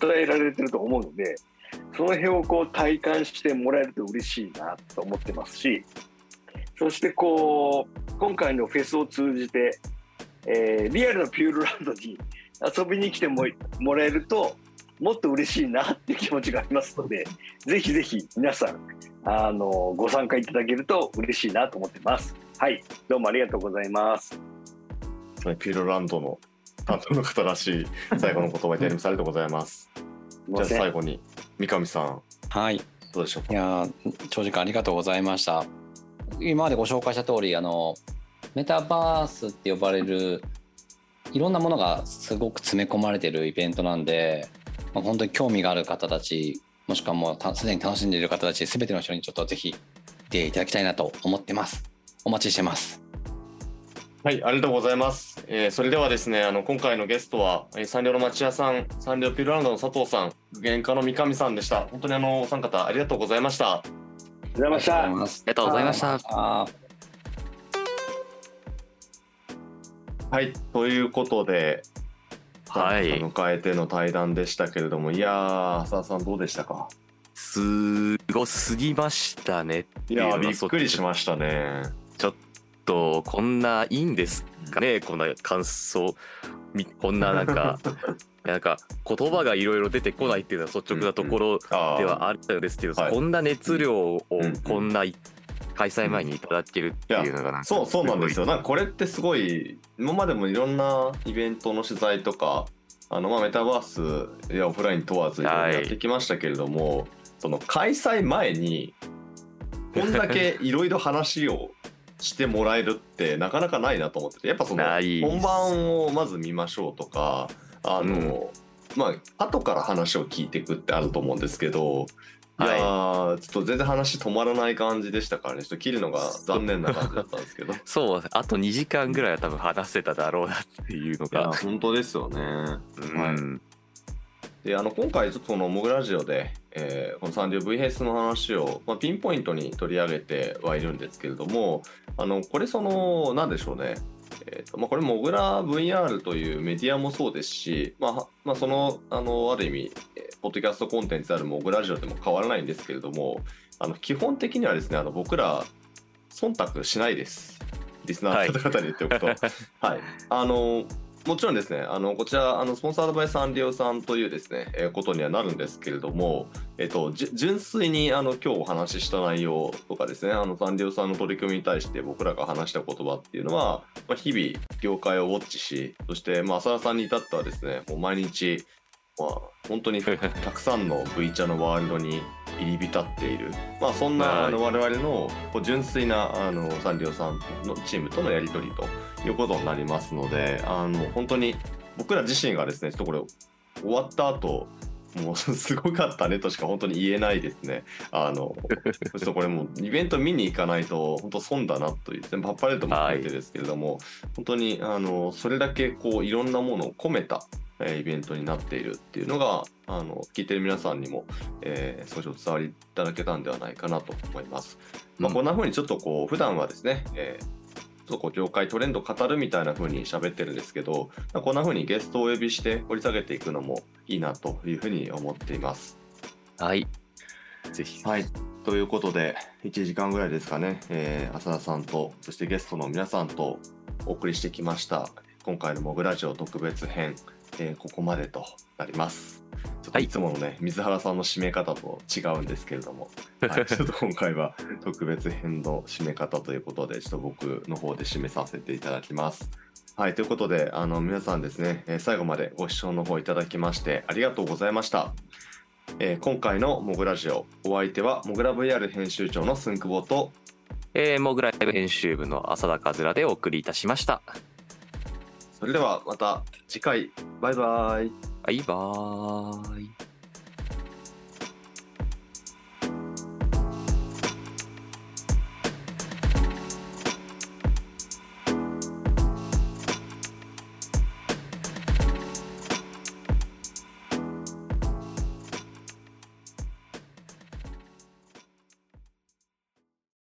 伝えられてると思うので、その辺をこう体感してもらえると嬉しいなと思ってますし、そしてこう、今回のフェスを通じて、えーリアルなピューロランドに遊びに来てももらえるともっと嬉しいなっていう気持ちがありますのでぜひぜひ皆さんあのご参加いただけると嬉しいなと思ってます。はいどうもありがとうございます。ピューロランドの担当の方らしい最後の言葉いただきされてございます。じゃあ最後に三上さんはい。どうでしょうか？いやー長時間ありがとうございました。今までご紹介した通りあのメタバースって呼ばれるいろんなものがすごく詰め込まれてるイベントなんで、まあ、本当に興味がある方たちもしくはもうたすでに楽しんでいる方たち全ての人にちょっとぜひていただきたいなと思ってます。お待ちしてます。はい、ありがとうございます。えーそれではですね、あの今回のゲストは、えー、サンリオの町屋さん、サンリオピューロランドの佐藤さん、具現家の三上さんでした。本当にあのお三方ありがとうございました。ありがとうございました。ありがとうありがとうございました。あはい、ということで、はい迎えての対談でしたけれども、いやー、浅田さんどうでしたか？すごすぎましたねっていいやー、びっくりしましたね。とこんないいんですかねこんな感想みこんななんか なんか言葉がいろいろ出てこないっていうのは率直なところではあるんですけど、はい。こんな熱量をうんうん。こんな開催前にいただけるっていうのがなんかそうそうなんですよ。なんかこれってすごい今までもいろんなイベントの取材とかあのまあメタバースやオフライン問わずやってきましたけれども、その開催前にこんだけいろいろ話をしてもらえるってなかなかないなと思っててやっぱその本番をまず見ましょうとかあの、まあ後から話を聞いていくってあると思うんですけど。い。やーちょっと全然話止まらない感じでしたからね。ちょっと切るのが残念な感じだったんですけど。いそうあと2時間ぐらいは多分話せただろうなっていうのやが本当ですよね。うんであの今回ちょっとこの「モグラジオで」えーこのサンディオ VHS の話を、まあ、ピンポイントに取り上げてはいるんですけれどもあのこれそのなんでしょうね。えーとまあ、これ、モグラ VR というメディアもそうですし、まあはまあ、そのあのある意味、えーポッドキャストコンテンツであるモグラジオでも変わらないんですけれども、あの基本的にはですねあの僕ら、忖度しないです、リスナーの方々に言っておくと。はい、あのもちろんですね、あのこちら、あのスポンサードバイサンリオさんというですね、えーことにはなるんですけれども、えっと、純粋にあの今日お話しした内容とかですね、あのサンリオさんの取り組みに対して僕らが話した言葉っていうのは、まあ、日々、業界をウォッチし、そして、まあ、浅田さんに至ってはですね、もう毎日、まあ、本当に たくさんの V チャのワールドに入り浸っている、まあ、そんな、はいあの我々のこう純粋なあのサンリオさんのチームとのやり取りということになりますのであの本当に僕ら自身がですねちょっとこれ終わった後もうすごかったねとしか本当に言えないですね。あの ちょっとこれもうイベント見に行かないと本当損だなというパッパレードも含めてですけれども、本当にあのそれだけこういろんなものを込めたえーイベントになっているっていうのがあの聞いてる皆さんにも、えー少しお伝わりいただけたんではないかなと思います。まあ、うんこんな風にちょっとこう普段はですね、えーちょっとこう業界トレンド語るみたいな風に喋ってるんですけど、まあこんな風にゲストをお呼びして掘り下げていくのもいいなというふうに思っています。はいぜひはい。ということで、1時間ぐらいですかね、えー浅田さんと、そしてゲストの皆さんとお送りしてきました。今回のモグラジオ特別編、えーここまでとなります。ちょっとはいいつものね、水原さんの締め方と違うんですけれども、はい、ちょっと今回は特別編の締め方ということで、ちょっと僕の方で締めさせていただきます。はい、ということで、あの皆さんですね、えー最後までご視聴の方いただきましてありがとうございました。えー今回のモグラジオ、お相手はモグラ VR 編集長のスンクボと、えー、モグライブ編集部の浅田和良でお送りいたしましたそれではまた次回、バイバイ。バイバーイ